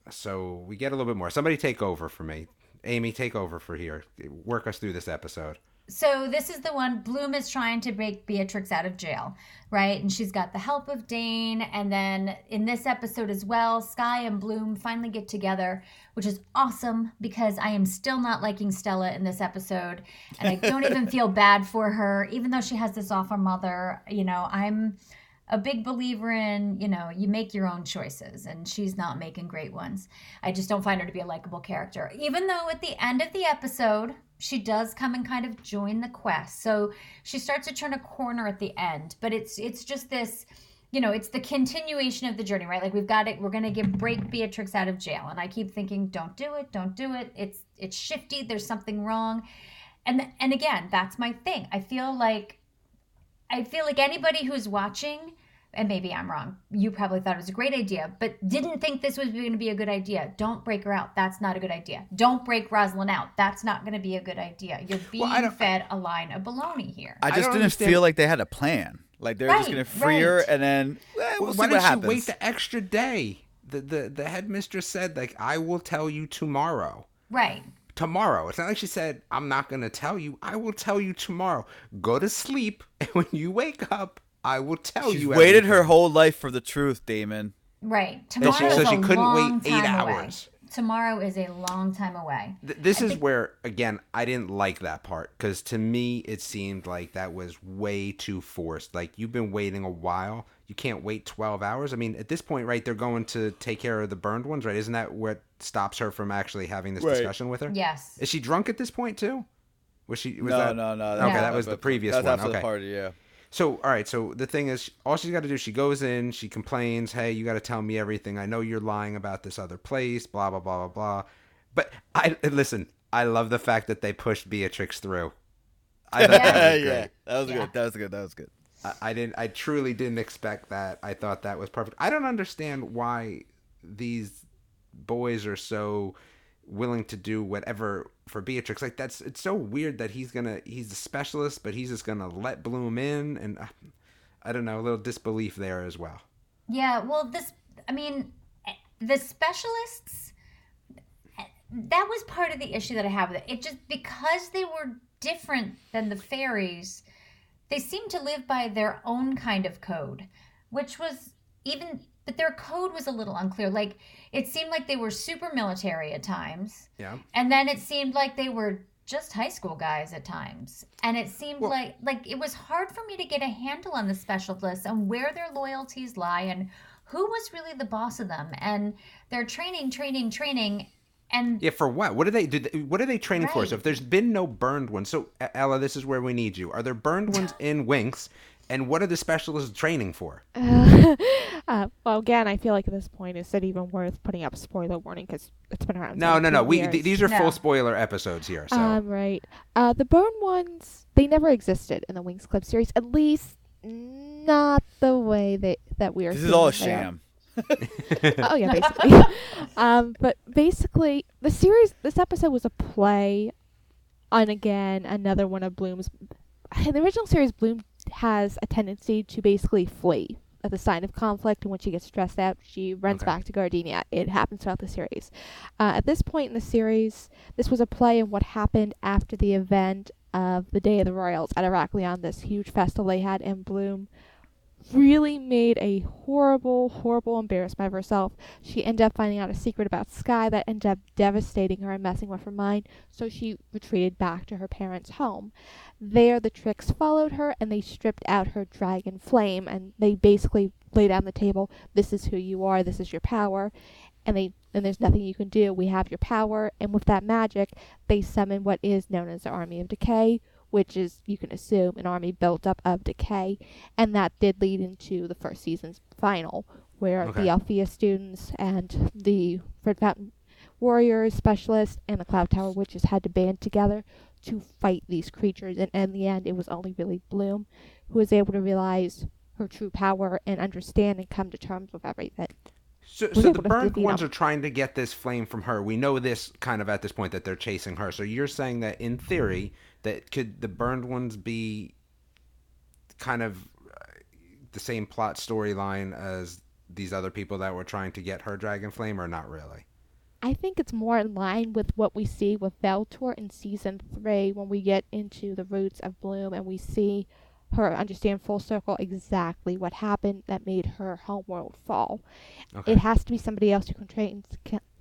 So we get a little bit more. Somebody take over for me. Amy, take over for here. Work us through this episode so this is the one Bloom is trying to break Beatrix out of jail, right? And she's got the help of Dane. And then in this episode as well, Sky and Bloom finally get together, which is awesome because I am still not liking Stella in this episode. And I don't even (laughs) feel bad for her, even though she has this awful mother. You know, I'm a big believer in, you know, you make your own choices, and she's not making great ones. I just don't find her to be a likable character. Even though at the end of the episode, she does come and kind of join the quest. So she starts to turn a corner at the end, but it's it's just this you know, it's the continuation of the journey, right? Like we've got it, we're gonna get break Beatrix out of jail. And I keep thinking, don't do it, don't do it. It's it's shifty, there's something wrong. and and again, that's my thing. I feel like I feel like anybody who's watching, and maybe I'm wrong. You probably thought it was a great idea, but didn't think this was going to be a good idea. Don't break her out. That's not a good idea. Don't break Rosalind out. That's not going to be a good idea. You're being Well, I don't- fed a line of baloney here. I I just don't didn't understand- feel like they had a plan. Like they're just gonna free her and then eh, we'll Why see didn't what you wait the extra day? The, the the headmistress said like I will tell you tomorrow. right. Tomorrow. It's not like she said I'm not going to tell you. I will tell you tomorrow. Go to sleep (laughs) and when you wake up, I will tell She's you. waited her whole life for the truth, Damon. Right. Tomorrow she- is so she a couldn't wait long eight time away. hours. Tomorrow is a long time away. Th- this is where again I didn't like that part because to me it seemed like that was way too forced. Like you've been waiting a while, you can't wait twelve hours. I mean, at this point, right? They're going to take care of the burned ones, right? Isn't that what stops her from actually having this Right. discussion with her? Yes. Is she drunk at this point too? Was she? Was no, that... no, no, Okay, No. that was the previous that's one. after Okay. the party, yeah. So, all right. So the thing is, all she's got to do, she goes in, she complains, "Hey, you got to tell me everything. I know you're lying about this other place." Blah blah blah blah blah. But I listen. I love the fact that they pushed Beatrix through. I thought that was (laughs) yeah, that was Yeah. good. That was good. That was good. I, I didn't. I truly didn't expect that. I thought that was perfect. I don't understand why these boys are so willing to do whatever for Beatrix. Like that's it's so weird that he's gonna he's a specialist, but he's just gonna let Bloom in, and I, I don't know, a little disbelief there as well. Yeah, well, this, I mean, eh, the specialists, eh, that was part of the issue that I have with it. It just, because they were different than the fairies, they seemed to live by their own kind of code, which was even, but their code was a little unclear. Like, it seemed like they were super military at times. Yeah. And then it seemed like they were just high school guys at times. And it seemed Well- like like it was hard for me to get a handle on the specialists and where their loyalties lie and who was really the boss of them. And they're training, training, training and Yeah, for what? What are they? Did they, what are they training for? So if there's been no burned ones, so Ella, this is where we need you. Are there burned ones in Winx? And what are the specialists training for? (laughs) uh, well, again, I feel like at this point, is it even worth putting up a spoiler warning because it's been around? No, no, no. We th- these are No. full spoiler episodes here. So Um, right. Uh, the burn ones, they never existed in the Winx Club series. At least not the way that that we are. This is all a there. sham. (laughs) oh yeah, (laughs) basically. um, but basically, the series, this episode was a play on again another one of Bloom's. In the original series, Bloom has a tendency to basically flee at the sign of conflict, and when she gets stressed out, she runs Okay. back to Gardenia. It happens throughout the series. Uh, at this point in the series, this was a play on what happened after the event of the Day of the Royals at Heraklion, this huge festival they had, in Bloom really made a horrible, horrible embarrassment of herself. She ended up finding out a secret about Sky that ended up devastating her and messing with her mind, so she retreated back to her parents' home. There, the Trix followed her and they stripped out her dragon flame and they basically laid on the table, This is who you are, this is your power. And they and there's nothing you can do. We have your power, and with that magic, they summon what is known as the Army of Decay, which is you can assume an army built up of decay, and that did lead into the first season's final, where Okay. the Alfea students and the Red Fountain Warriors specialists and the Cloud Tower witches had to band together to fight these creatures, and in the end, it was only really Bloom who was able to realize her true power and understand and come to terms with everything. So, so the to burned ones are trying to get this flame from her. We know this kind of at this point that they're chasing her. So you're saying that in theory, that could the burned ones be kind of uh, the same plot storyline as these other people that were trying to get her dragon flame, or not really? I think it's more in line with what we see with Valtor in season three when we get into the roots of Bloom and we see her understand full circle exactly what happened that made her homeworld fall. Okay. It has to be somebody else who controls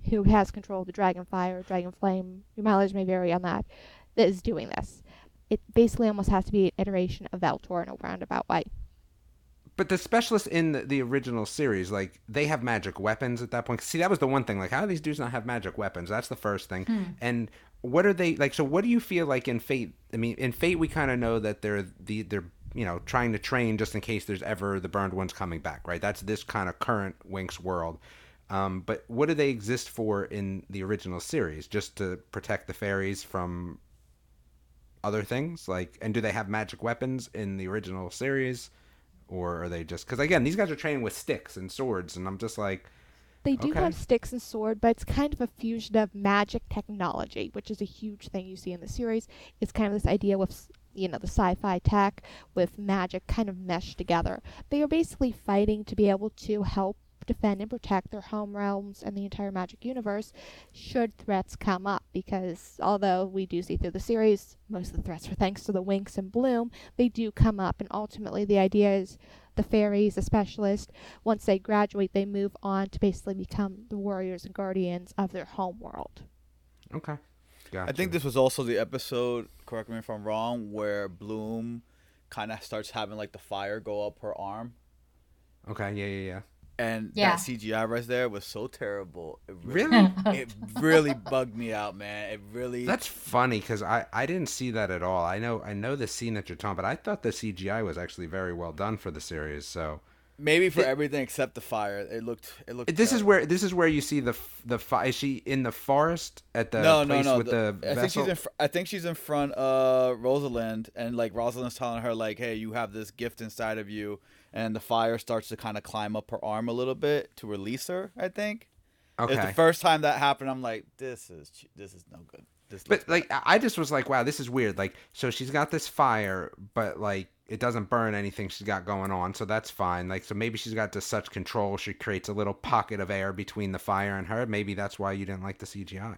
who has control of the dragon fire, dragon flame. Your mileage may vary on that. That is doing this. It basically almost has to be an iteration of Valtor in a roundabout way. But the specialists in the, the original series, like they have magic weapons at that point. See, that was the one thing. Like, how do these dudes not have magic weapons? That's the first thing. And what are they like? So, what do you feel like in Fate? I mean, in Fate, we kind of know that they're the they're you know trying to train just in case there's ever the burned ones coming back, right? That's this kind of current Winx world. Um, but what do they exist for in the original series? Just to protect the fairies from other things? Like, and do they have magic weapons in the original series, or are they just? Because again, these guys are training with sticks and swords, and I'm just like, They do Okay. have sticks and sword, but it's kind of a fusion of magic technology, which is a huge thing you see in the series. It's kind of this idea with, you know, the sci-fi tech with magic kind of meshed together. They are basically fighting to be able to help defend and protect their home realms and the entire magic universe should threats come up because although we do see through the series most of the threats are thanks to the Winx and bloom they do come up and ultimately the idea is the fairies the specialist once they graduate, they move on to basically become the warriors and guardians of their home world. okay, gotcha. I think this was also the episode. Correct me if I'm wrong. Where Bloom kind of starts having like the fire go up her arm, Okay, yeah, yeah, yeah. Yeah. and that CGI right there was so terrible. It Really? (laughs) it really bugged me out, man. It really. That's funny because I, I didn't see that at all. I know I know the scene that you're talking, but I thought the CGI was actually very well done for the series. So maybe for Th- everything except the fire. It looked. It looked. this is where this is where you see the f- the fi- is she in the forest at the no, no, place no. with the- the, I think she's in. Fr- I think she's in front of Rosalind, and like Rosalind's telling her, like, "Hey, you have this gift inside of you," and the fire starts to kind of climb up her arm a little bit to release her. I think. It's okay. the first time that happened. I'm like, this is this is no good. This looks But like I I just was like, wow, this is weird. Like, so she's got this fire, but like it doesn't burn anything she's got going on, so that's fine. Like, so maybe she's got just such control, she creates a little pocket of air between the fire and her. Maybe that's why you didn't like the CGI.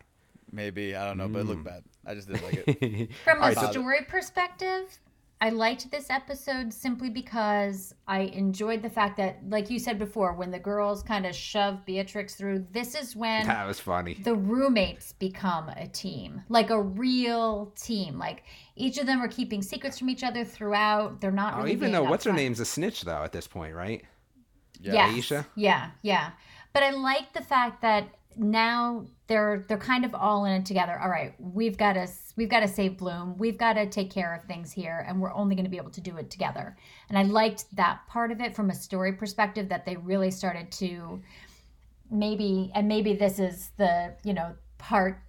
maybe I don't know, but it Mm. looked bad. I just didn't like it. (laughs) From a Alright, so- story perspective, I liked this episode simply because I enjoyed the fact that, like you said before, when the girls kind of shove Beatrix through, this is when that was funny. the roommates become a team, like a real team. Like each of them are keeping secrets from each other throughout. They're not Oh, even though what's her name's a snitch though at this point, right? Yeah. Yes. Aisha? Yeah, yeah. But I like the fact that now they're they're kind of all in it together. All right, we've got to we've got to save Bloom. We've got to take care of things here, and we're only going to be able to do it together. And I liked that part of it from a story perspective that they really started to maybe and maybe this is the you know part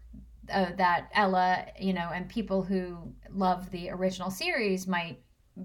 uh, that Ella you know and people who love the original series might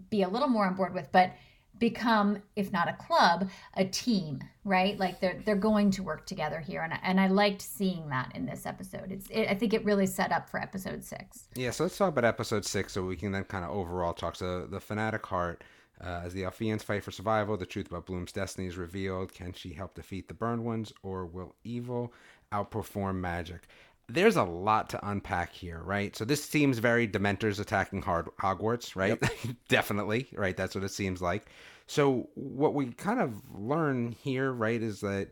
be a little more on board with, but become if not a club a team right like they're they're going to work together here and I, and I liked seeing that in this episode it's it, I think it really set up for episode 6 Yeah, so let's talk about episode six, so we can then kind of overall talk. So the fanatic heart, uh, as the Alfeans fight for survival, the truth about Bloom's destiny is revealed. Can she help defeat the burned ones, or will evil outperform magic? There's a lot to unpack here, right? So this seems very Dementors attacking Hard- Hogwarts, right? (laughs) Definitely, right? That's what it seems like. So what we kind of learn here, right, is that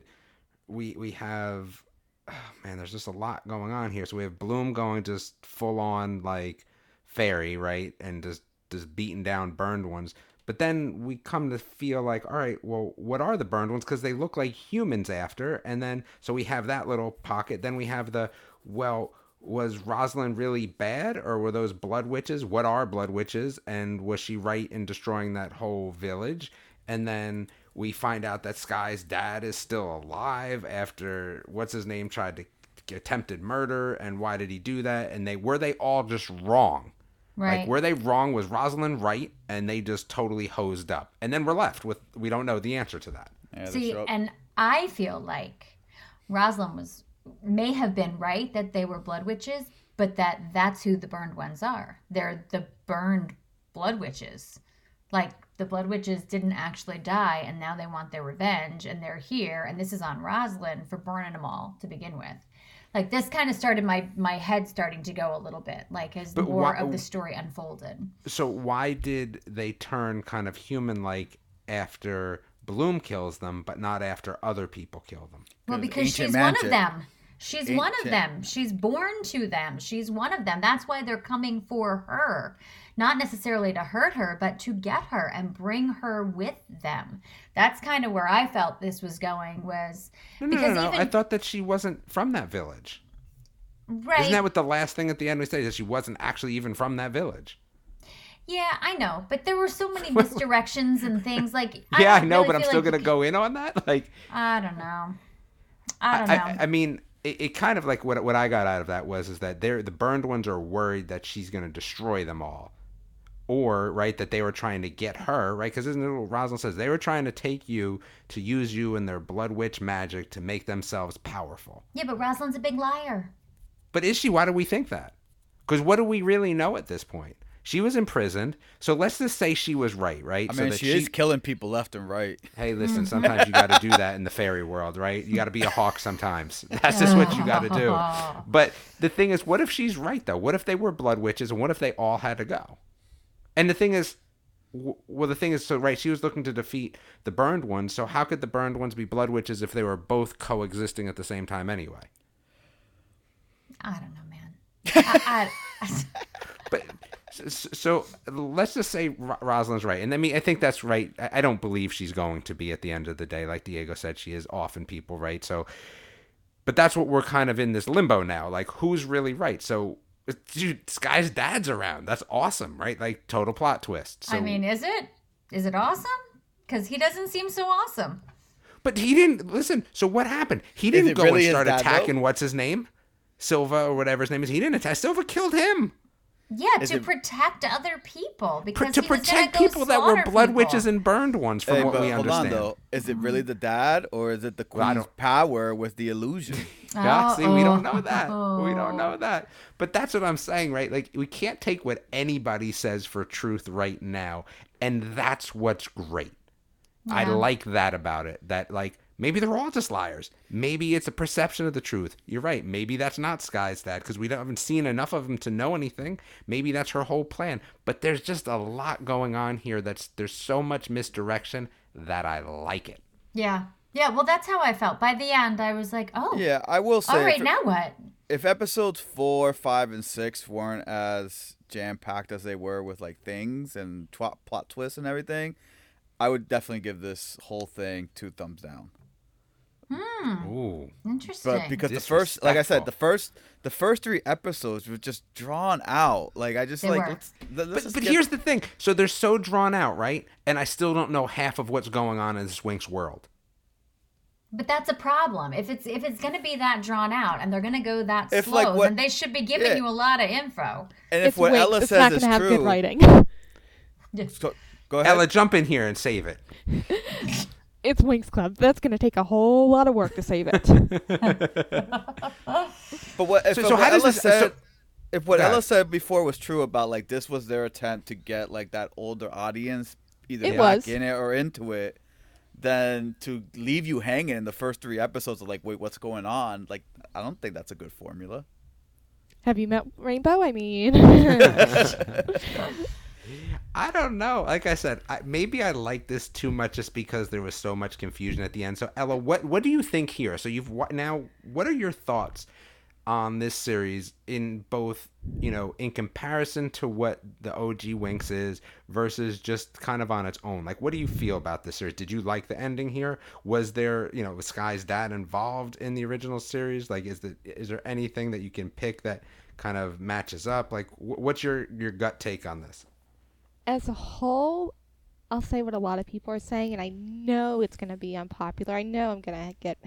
we we have oh, man, there's just a lot going on here. So we have Bloom going just full on like fairy, right, and just just beaten down burned ones. But then we come to feel like, all right, well, what are the burned ones? Because they look like humans after, and then so we have that little pocket. Then we have the well. Was Rosalind really bad, or were those blood witches? What are blood witches, and was she right in destroying that whole village? And then we find out that Sky's dad is still alive after what's his name tried to attempted murder, and why did he do that? And they were they all just wrong? right Like were they wrong? Was Rosalind right? And they just totally hosed up, and then we're left with we don't know the answer to that. Yeah, see and I feel like Rosalind was may have been right that they were blood witches but that that's who the burned ones are. They're the burned blood witches. Like the blood witches didn't actually die and now they want their revenge and they're here and this is on Rosalind for burning them all to begin with. Like this kind of started my my head starting to go a little bit like as But more why- of the story unfolded. So why did they turn kind of human-like after Bloom kills them, but not after other people kill them? Well, because ancient she's one of them. She's one of them. She's born to them. She's one of them. That's why they're coming for her. Not necessarily to hurt her, but to get her and bring her with them. That's kind of where I felt this was going was No, no, no, no. even I thought that she wasn't from that village. right. Isn't that what the last thing at the end we say? That she wasn't actually even from that village. Yeah, I know, but there were so many (laughs) misdirections and things like yeah, I know, really but I'm still like gonna go in on that. (laughs) Like, I don't know. I don't know. I, I mean, it, it kind of like what what I got out of that was is that they're the burned ones are worried that she's going to destroy them all, or right that they were trying to get her right because isn't it what Rosalind says they were trying to take you to use you in their blood witch magic to make themselves powerful. Yeah, but Rosalind's a big liar. But is she? Why do we think that? Because what do we really know at this point? She was imprisoned, so let's just say she was right, right? I so mean, that she, is killing people left and right. Hey, listen, (laughs) sometimes you got to do that in the fairy world, right? You got to be a hawk sometimes. (laughs) That's just what you got to do. (laughs) But the thing is, what if she's right, though? What if they were blood witches and what if they all had to go? And the thing is, well, the thing is, so, right, she was looking to defeat the burned ones, so how could the burned ones be blood witches if they were both coexisting at the same time anyway? I don't know, man. I, I, but so, so let's just say Ro- Rosalind's right, and I mean I think that's right. I, I don't believe she's going to be at the end of the day, like Diego said, she is often people right. So, but that's what we're kind of in this limbo now. Like, who's really right? So, dude, Sky's dad's around. That's awesome, right? Like total plot twist. So, I mean, is it? Is it awesome? Because he doesn't seem so awesome. but he didn't listen. So what happened? He didn't go really and his start dad, though? attacking. What's his name? Silva or whatever his name is. He didn't attack. Silva killed him. Yeah, to it- protect other people because to he was gonna protect people that were blood people. witches and burned ones, from Hey, what but we hold on understand. though, is it really the dad or is it the Well, I queen's don't- power with the illusion? (laughs) Yeah, see, we don't Uh-oh. know that. We don't know oh. that. But that's what I'm saying, right? Like, we can't take what anybody says for truth right now. And that's what's great. I like that about it. That, like, maybe they're all just liars. Maybe it's a perception of the truth. You're right. Maybe that's not Sky's dad because we haven't seen enough of him to know anything. Maybe that's her whole plan. But there's just a lot going on here that's, there's so much misdirection that I like it. Yeah, yeah. Well, that's how I felt. By the end, I was like, oh, yeah, I will say. all right, if, now what? if episodes four, five, and six weren't as jam packed as they were with like things and twa- plot twists and everything, I would definitely give this whole thing two thumbs down. Hmm. Ooh. Interesting. But because the first, like I said, the first, the first three episodes were just drawn out. Like I just They like were. let's, let- let's But, just but get- here's the thing. So they're so drawn out, right? And I still don't know half of what's going on in this Winx world. But that's a problem. If it's if it's going to be that drawn out and they're going to go that If, slow, like, what- then they should be giving Yeah. you a lot of info. and if it's what Winx, Ella it's says not is gonna have true, good writing. Go, go ahead. Ella, jump in here and save it. (laughs) it's Winx Club. That's gonna take a whole lot of work to save it. (laughs) (laughs) But what if So- uh, what so how does Ella this- said? so- if what Ella said before was true about like this was their attempt to get like that older audience either It back was. in it or into it, then to leave you hanging in the first three episodes of like, wait, what's going on? Like, I don't think that's a good formula. have you met Rainbow? I mean, (laughs) I don't know. Like I said, I, maybe I like this too much just because there was so much confusion at the end. So Ella, what what do you think here? So you've now, what are your thoughts on this series in both, you know, in comparison to what the OG Winx is versus just kind of on its own? Like, what do you feel about this series? Did you like the ending here? Was there, you know, was Sky's dad involved in the original series? Like, is the is there anything that you can pick that kind of matches up? Like, wh- what's your your gut take on this? As a whole, I'll say what a lot of people are saying, and I know it's gonna be unpopular. I know I'm gonna get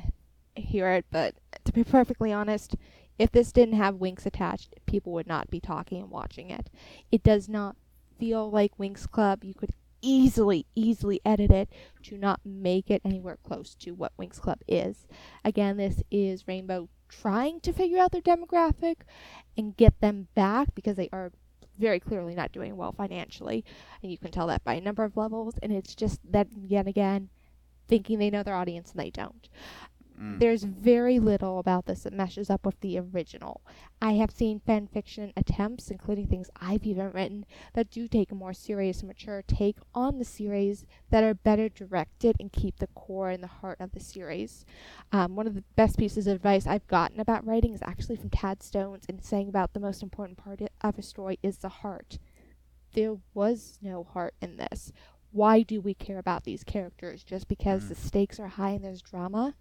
hear it, but to be perfectly honest, if this didn't have Winx attached, people would not be talking and watching it. It does not feel like Winx Club. You could easily, easily edit it to not make it anywhere close to what Winx Club is. Again, this is Rainbow trying to figure out their demographic and get them back because they are very clearly not doing well financially. And you can tell that by a number of levels. And it's just that, yet again, thinking they know their audience and they don't. Mm. There's very little about this that meshes up with the original. I have seen fan fiction attempts, including things I've even written, that do take a more serious mature take on the series that are better directed and keep the core and the heart of the series. Um, one of the best pieces of advice I've gotten about writing is actually from Tad Stones and saying about the most important part of a story is the heart. There was no heart in this. Why do we care about these characters? Just because the stakes are high and there's drama?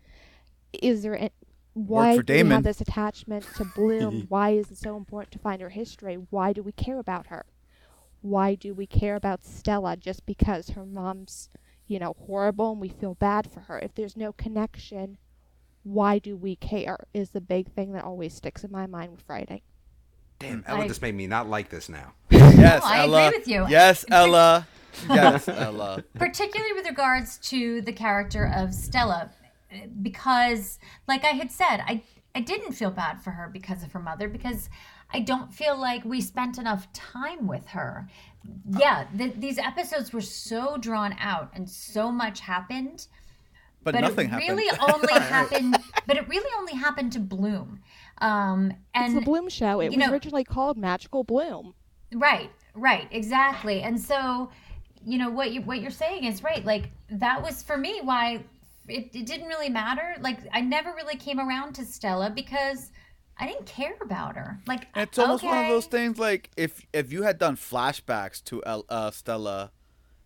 Is there a, why for do we have this attachment to Bloom? (laughs) Why is it so important to find her history? Why do we care about her? Why do we care about Stella just because her mom's, you know, horrible and we feel bad for her? If there's no connection, why do we care is the big thing that always sticks in my mind with writing. Damn, Ella I- just made me not like this now. (laughs) Yes, I agree Ella. with you. Yes, (laughs) Ella. Yes, Ella. particularly with regards to the character of Stella, because, like I had said, I I didn't feel bad for her because of her mother because I don't feel like we spent enough time with her. Yeah, th- these episodes were so drawn out and so much happened, But, but nothing it happened. really only (laughs) happened. But it really only happened to Bloom, um, and it's the Bloom Show. It you was know- originally called Magical Bloom. Right, right, exactly. And so, you know what you what you're saying is right. Like that was for me why it, it didn't really matter. Like I never really came around to Stella because I didn't care about her. Like It's almost one of those things like if if you had done flashbacks to uh, Stella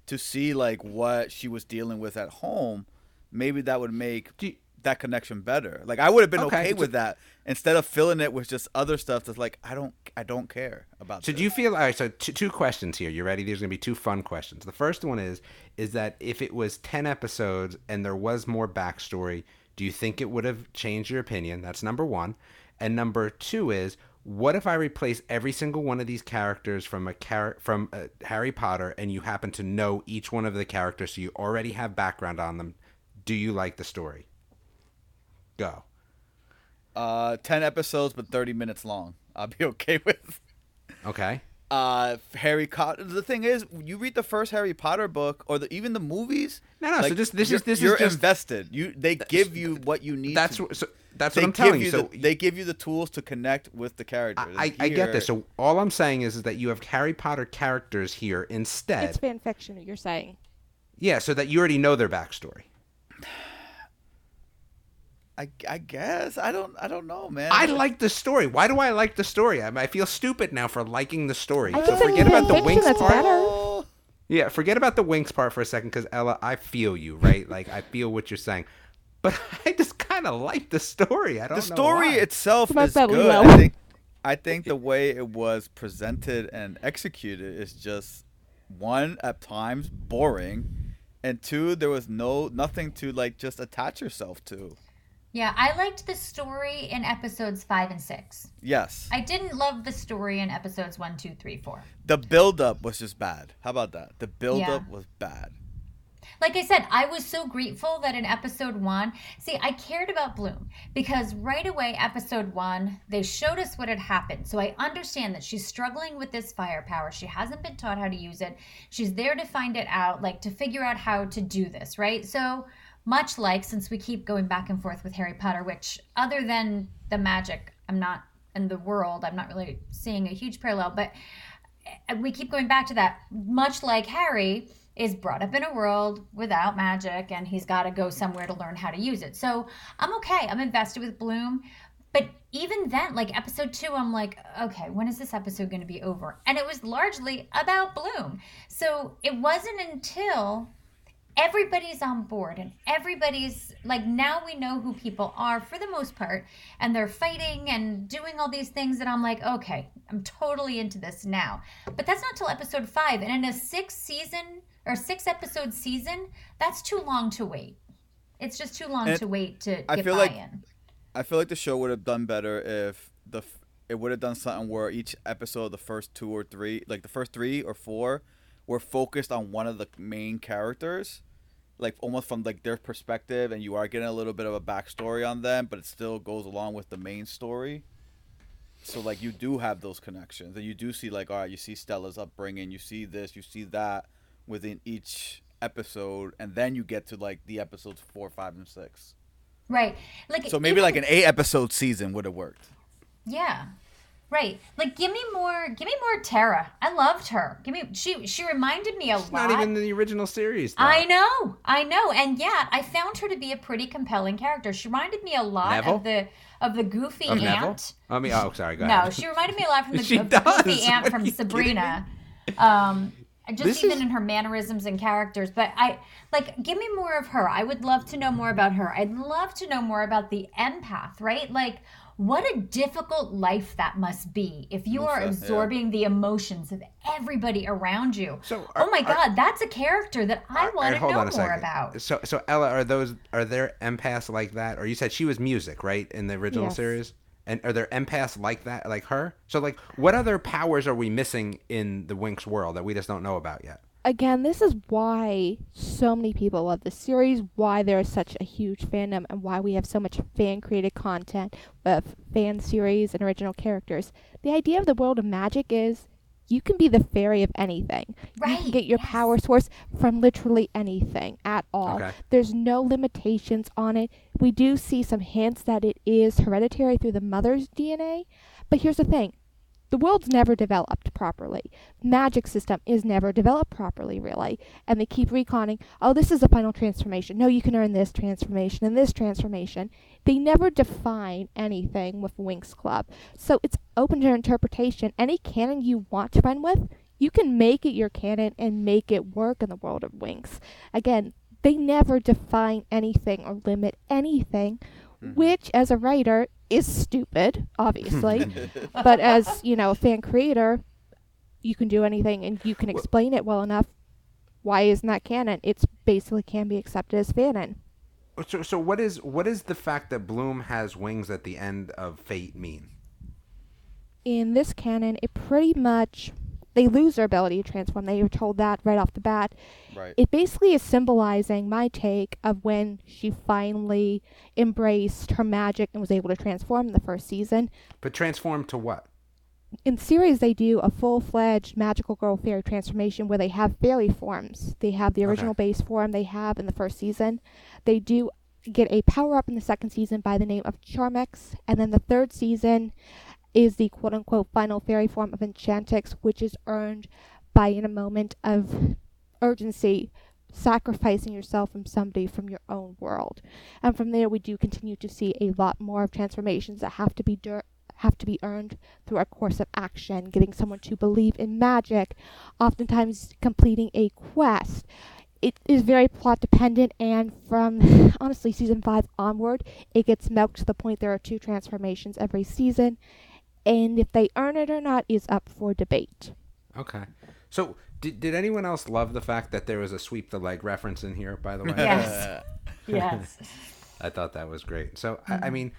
to see like what she was dealing with at home, maybe that would make you- that connection better. Like I would have been Okay, okay, with that instead of filling it with just other stuff that's like I don't I don't care about. So this. do you feel all right? So two, two questions here. You ready? There's gonna be two fun questions. The first one is is that if it was ten episodes and there was more backstory, do you think it would have changed your opinion? That's number one. And number two is what if I replace every single one of these characters from a char- from uh, Harry Potter and you happen to know each one of the characters, so you already have background on them? Do you like the story? Go. Uh, ten episodes but thirty minutes long? I'll be (laughs) okay with. Okay. uh Harry Potter. The thing is, you read the first Harry Potter book or the, even the movies. No, no, so this- this is- you're- this is just- invested. You they give you what you need. That's to, so, that's what I'm telling you. you. So they give you the tools to connect with the characters. I, I get this. So all I'm saying is, is that you have Harry Potter characters here instead. It's fan fiction, you're saying. yeah, so that you already know their backstory. I, I guess I don't I don't know, man. I like the story. Why do I like the story? I, I feel stupid now for liking the story. I So think forget about the fan Winx fiction part. better. Oh, Yeah, forget about the Winx part for a second, because Ella, I feel you, right? Like I feel what you're saying, but (laughs) I just kind of like the story. I don't. the know story why. itself is good. Lilo? I think I think the way it was presented and executed is just one at times boring, and two there was no nothing to like just attach yourself to. Yeah, I liked the story in episodes five and six. Yes, I didn't love the story in episodes one, two, three, four. the build up was just bad. How about that? The build up Yeah. was bad. like I said, I was so grateful that in episode one, see, I cared about Bloom because right away, episode one, they showed us what had happened. So I understand that she's struggling with this firepower. She hasn't been taught how to use it. She's there to find it out, like to figure out how to do this, right? So much like since we keep going back and forth with Harry Potter, which other than the magic, I'm not in the world, I'm not really seeing a huge parallel, but eh, we keep going back to that. Much like harry is brought up in a world without magic and he's got to go somewhere to learn how to use it. So i'm okay. I'm invested with bloom. But even then like episode two i'm like okay when is this episode going to be over? And it was largely about bloom. So it wasn't until everybody's on board and everybody's like now we know who people are for the most part and they're fighting and doing all these things and I'm like okay I'm totally into this now. But that's not till episode 5 and in a 6 season or 6 episode season that's too long to wait. It's just too long And to wait to I get feel like- buy-in I feel like the show would have done better if the it would have done something where each episode, the first two or three, like the first three or four, were focused on one of the main characters, like almost from like their perspective, and you are getting a little bit of a backstory on them, but it still goes along with the main story. So like you do have those connections, and you do see like all right, you see Stella's upbringing, you see this, you see that within each episode, and then you get to like the episodes four, five, and six. right like So maybe even- like an eight episode season would have worked. Yeah. Right. Like give me more give me more Terra. I loved her. Give me she she reminded me a It's lot. not even in the original series. Though. I know. I know. And yet I found her to be a pretty compelling character. She reminded me a lot Neville? of the of the goofy Of ant. Neville? I mean, oh, sorry. Go No, she reminded me a lot from (laughs) the, She of the goofy does. ant from Sabrina. Um just This even is- in her mannerisms and characters. But I like give me more of her. I would love to know more about her. I'd love to know more about the empath, right? Like what a difficult life that must be if you are Yeah. absorbing the emotions of everybody around you. So, oh are- my are- god, that's a character that I All want to know more second. about. So, so Ella, are those are there empaths like that? Or you said she was Musa, right, in the original Yes. series? And are there empaths like that, like her? So, like, what other powers are we missing in the Winx world that we just don't know about yet? Again, this is why so many people love the series, why there is such a huge fandom, and why we have so much fan created content with fan series and original characters. The idea of the world of magic is you can be the fairy of anything. You can get your yes. power source from literally anything at all. Okay. There's no limitations on it. We do see some hints that it is hereditary through the mother's DNA, but here's the thing. The world's never developed properly. Magic system is never developed properly, really. And they keep retconning, oh, this is the final transformation. No, you can earn this transformation and this transformation. They never define anything with Winx Club. So it's open to interpretation. Any canon you want to run with, you can make it your canon and make it work in the world of Winx. Again, they never define anything or limit anything, mm-hmm. which as a writer is stupid, obviously. Hmm. (laughs) but as, you know, a fan creator, you can do anything and you can explain it well enough. Why isn't that canon? It's basically can be accepted as canon. So, so what is what is the fact that Bloom has wings at the end of Fate mean? in this canon, it pretty much they lose their ability to transform. They were told that right off the bat. Right. It basically is symbolizing my take of when she finally embraced her magic and was able to transform in the first season. But transform to what? In the series, they do a full fledged magical girl fairy transformation where they have fairy forms. They have the original base form they have in the first season. They do get a power up in the second season by the name of Charmix, and then the third season is the quote unquote final fairy form of Enchantix, which is earned by in a moment of urgency sacrificing yourself from somebody from your own world. And from there we do continue to see a lot more of transformations that have to be have to be earned through a course of action, getting someone to believe in magic, oftentimes completing a quest. It is very plot dependent, and from honestly season five onward, it gets milked to the point there are two transformations every season, and if they earn it or not is up for debate. Okay. So, did, did anyone else love the fact that there was a sweep the leg reference in here? By the way, Yes. (laughs) (laughs) yes. I thought that was great. So, I, I mean,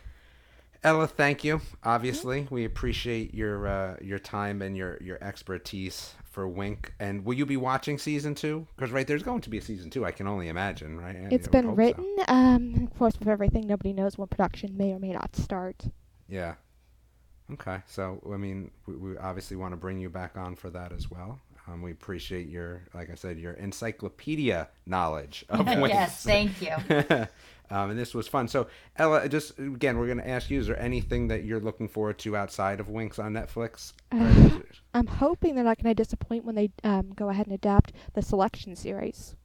Ella, thank you. Obviously, we appreciate your uh, your time and your your expertise for Winx. And will you be watching season two? Because right, there's going to be a season two. I can only imagine, right? I It's would been hope so. written. Um, of course, with everything, nobody knows when production may or may not start. Yeah. Okay. So, I mean, we, we obviously want to bring you back on for that as well. Um, we appreciate your, like I said, your encyclopedia knowledge of Winx. (laughs) yes, thank you. (laughs) um, and this was fun. So, Ella, just again, we're going to ask you: Is there anything that you're looking forward to outside of Winx on Netflix? Uh, I'm hoping they're not going to disappoint when they um, go ahead and adapt the selection series.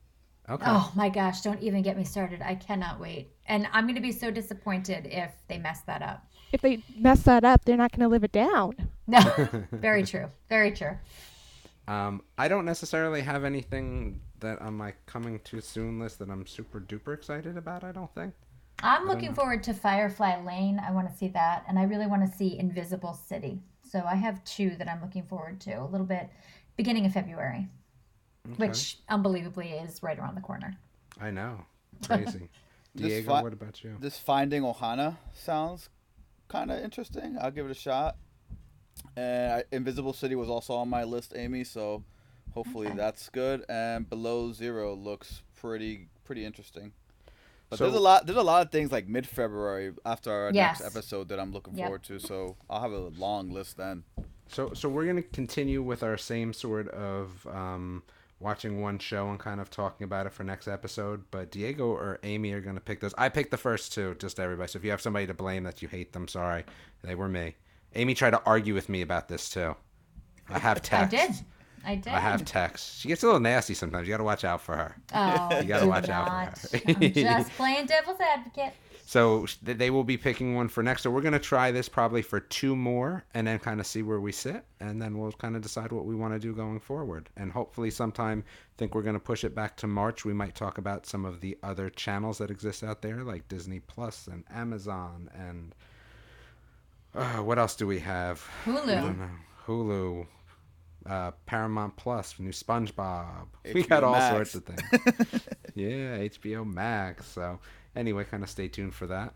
Okay. Oh my gosh, don't even get me started. I cannot wait. And I'm going to be so disappointed if they mess that up. If they mess that up, they're not going to live it down. (laughs) No, very (laughs) true. Very true. Um, I don't necessarily have anything that on my coming too soon list that I'm super duper excited about. I don't think. I'm looking forward to Firefly Lane. I want to see that. And I really want to see Invisible City. So I have two that I'm looking forward to a little bit beginning of February, which unbelievably is right around the corner. I know. (laughs) Crazy. Diego, fi- what about you? This Finding Ohana sounds kind of interesting. I'll give it a shot. And I, Invisible City was also on my list, Amy. So hopefully Okay. that's good. And Below Zero looks pretty pretty interesting. But So- there's a lot there's a lot of things like mid February after our Yes. next episode that I'm looking Yep. forward to. So I'll have a long list then. So, so we're gonna continue with our same sort of um, watching one show and kind of talking about it for next episode. But Diego or Amy are gonna pick those. I picked the first two, just everybody. So if you have somebody to blame that you hate them, sorry, they were me. Amy tried to argue with me about this too. I have text. (laughs) I did. I did. I have text. She gets a little nasty sometimes. You got to watch out for her. Oh, You gotta do watch out for her. I'm just (laughs) playing devil's advocate. So they will be picking one for next. So we're gonna try this probably for two more, and then kind of see where we sit, and then we'll kind of decide what we want to do going forward. And hopefully, sometime think we're gonna push it back to March. We might talk about some of the other channels that exist out there, like Disney Plus and Amazon, and uh, what else do we have? I Hulu. don't know. Hulu. Uh, Paramount Plus, new SpongeBob. (laughs) we got all Max. sorts of things. (laughs) yeah, HBO Max. So anyway, kind of stay tuned for that.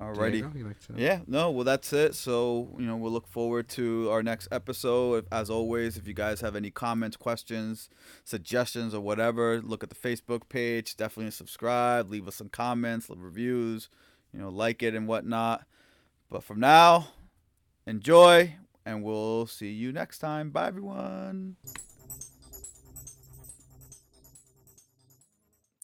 Alrighty. Diego, you like to- Yeah, no, well, that's it. So, you know, we'll look forward to our next episode. As always, if you guys have any comments, questions, suggestions, or whatever, look at the Facebook page. Definitely subscribe. Leave us some comments, leave reviews, you know, like it and whatnot. But from now, enjoy, and we'll see you next time. Bye, everyone.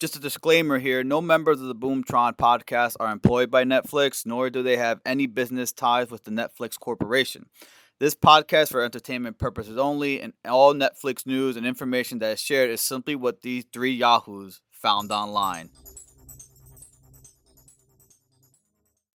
Just a disclaimer here no members of the Boomtron podcast are employed by Netflix, nor do they have any business ties with the Netflix Corporation. This podcast for entertainment purposes only, and all Netflix news and information that is shared is simply what these three Yahoos found online.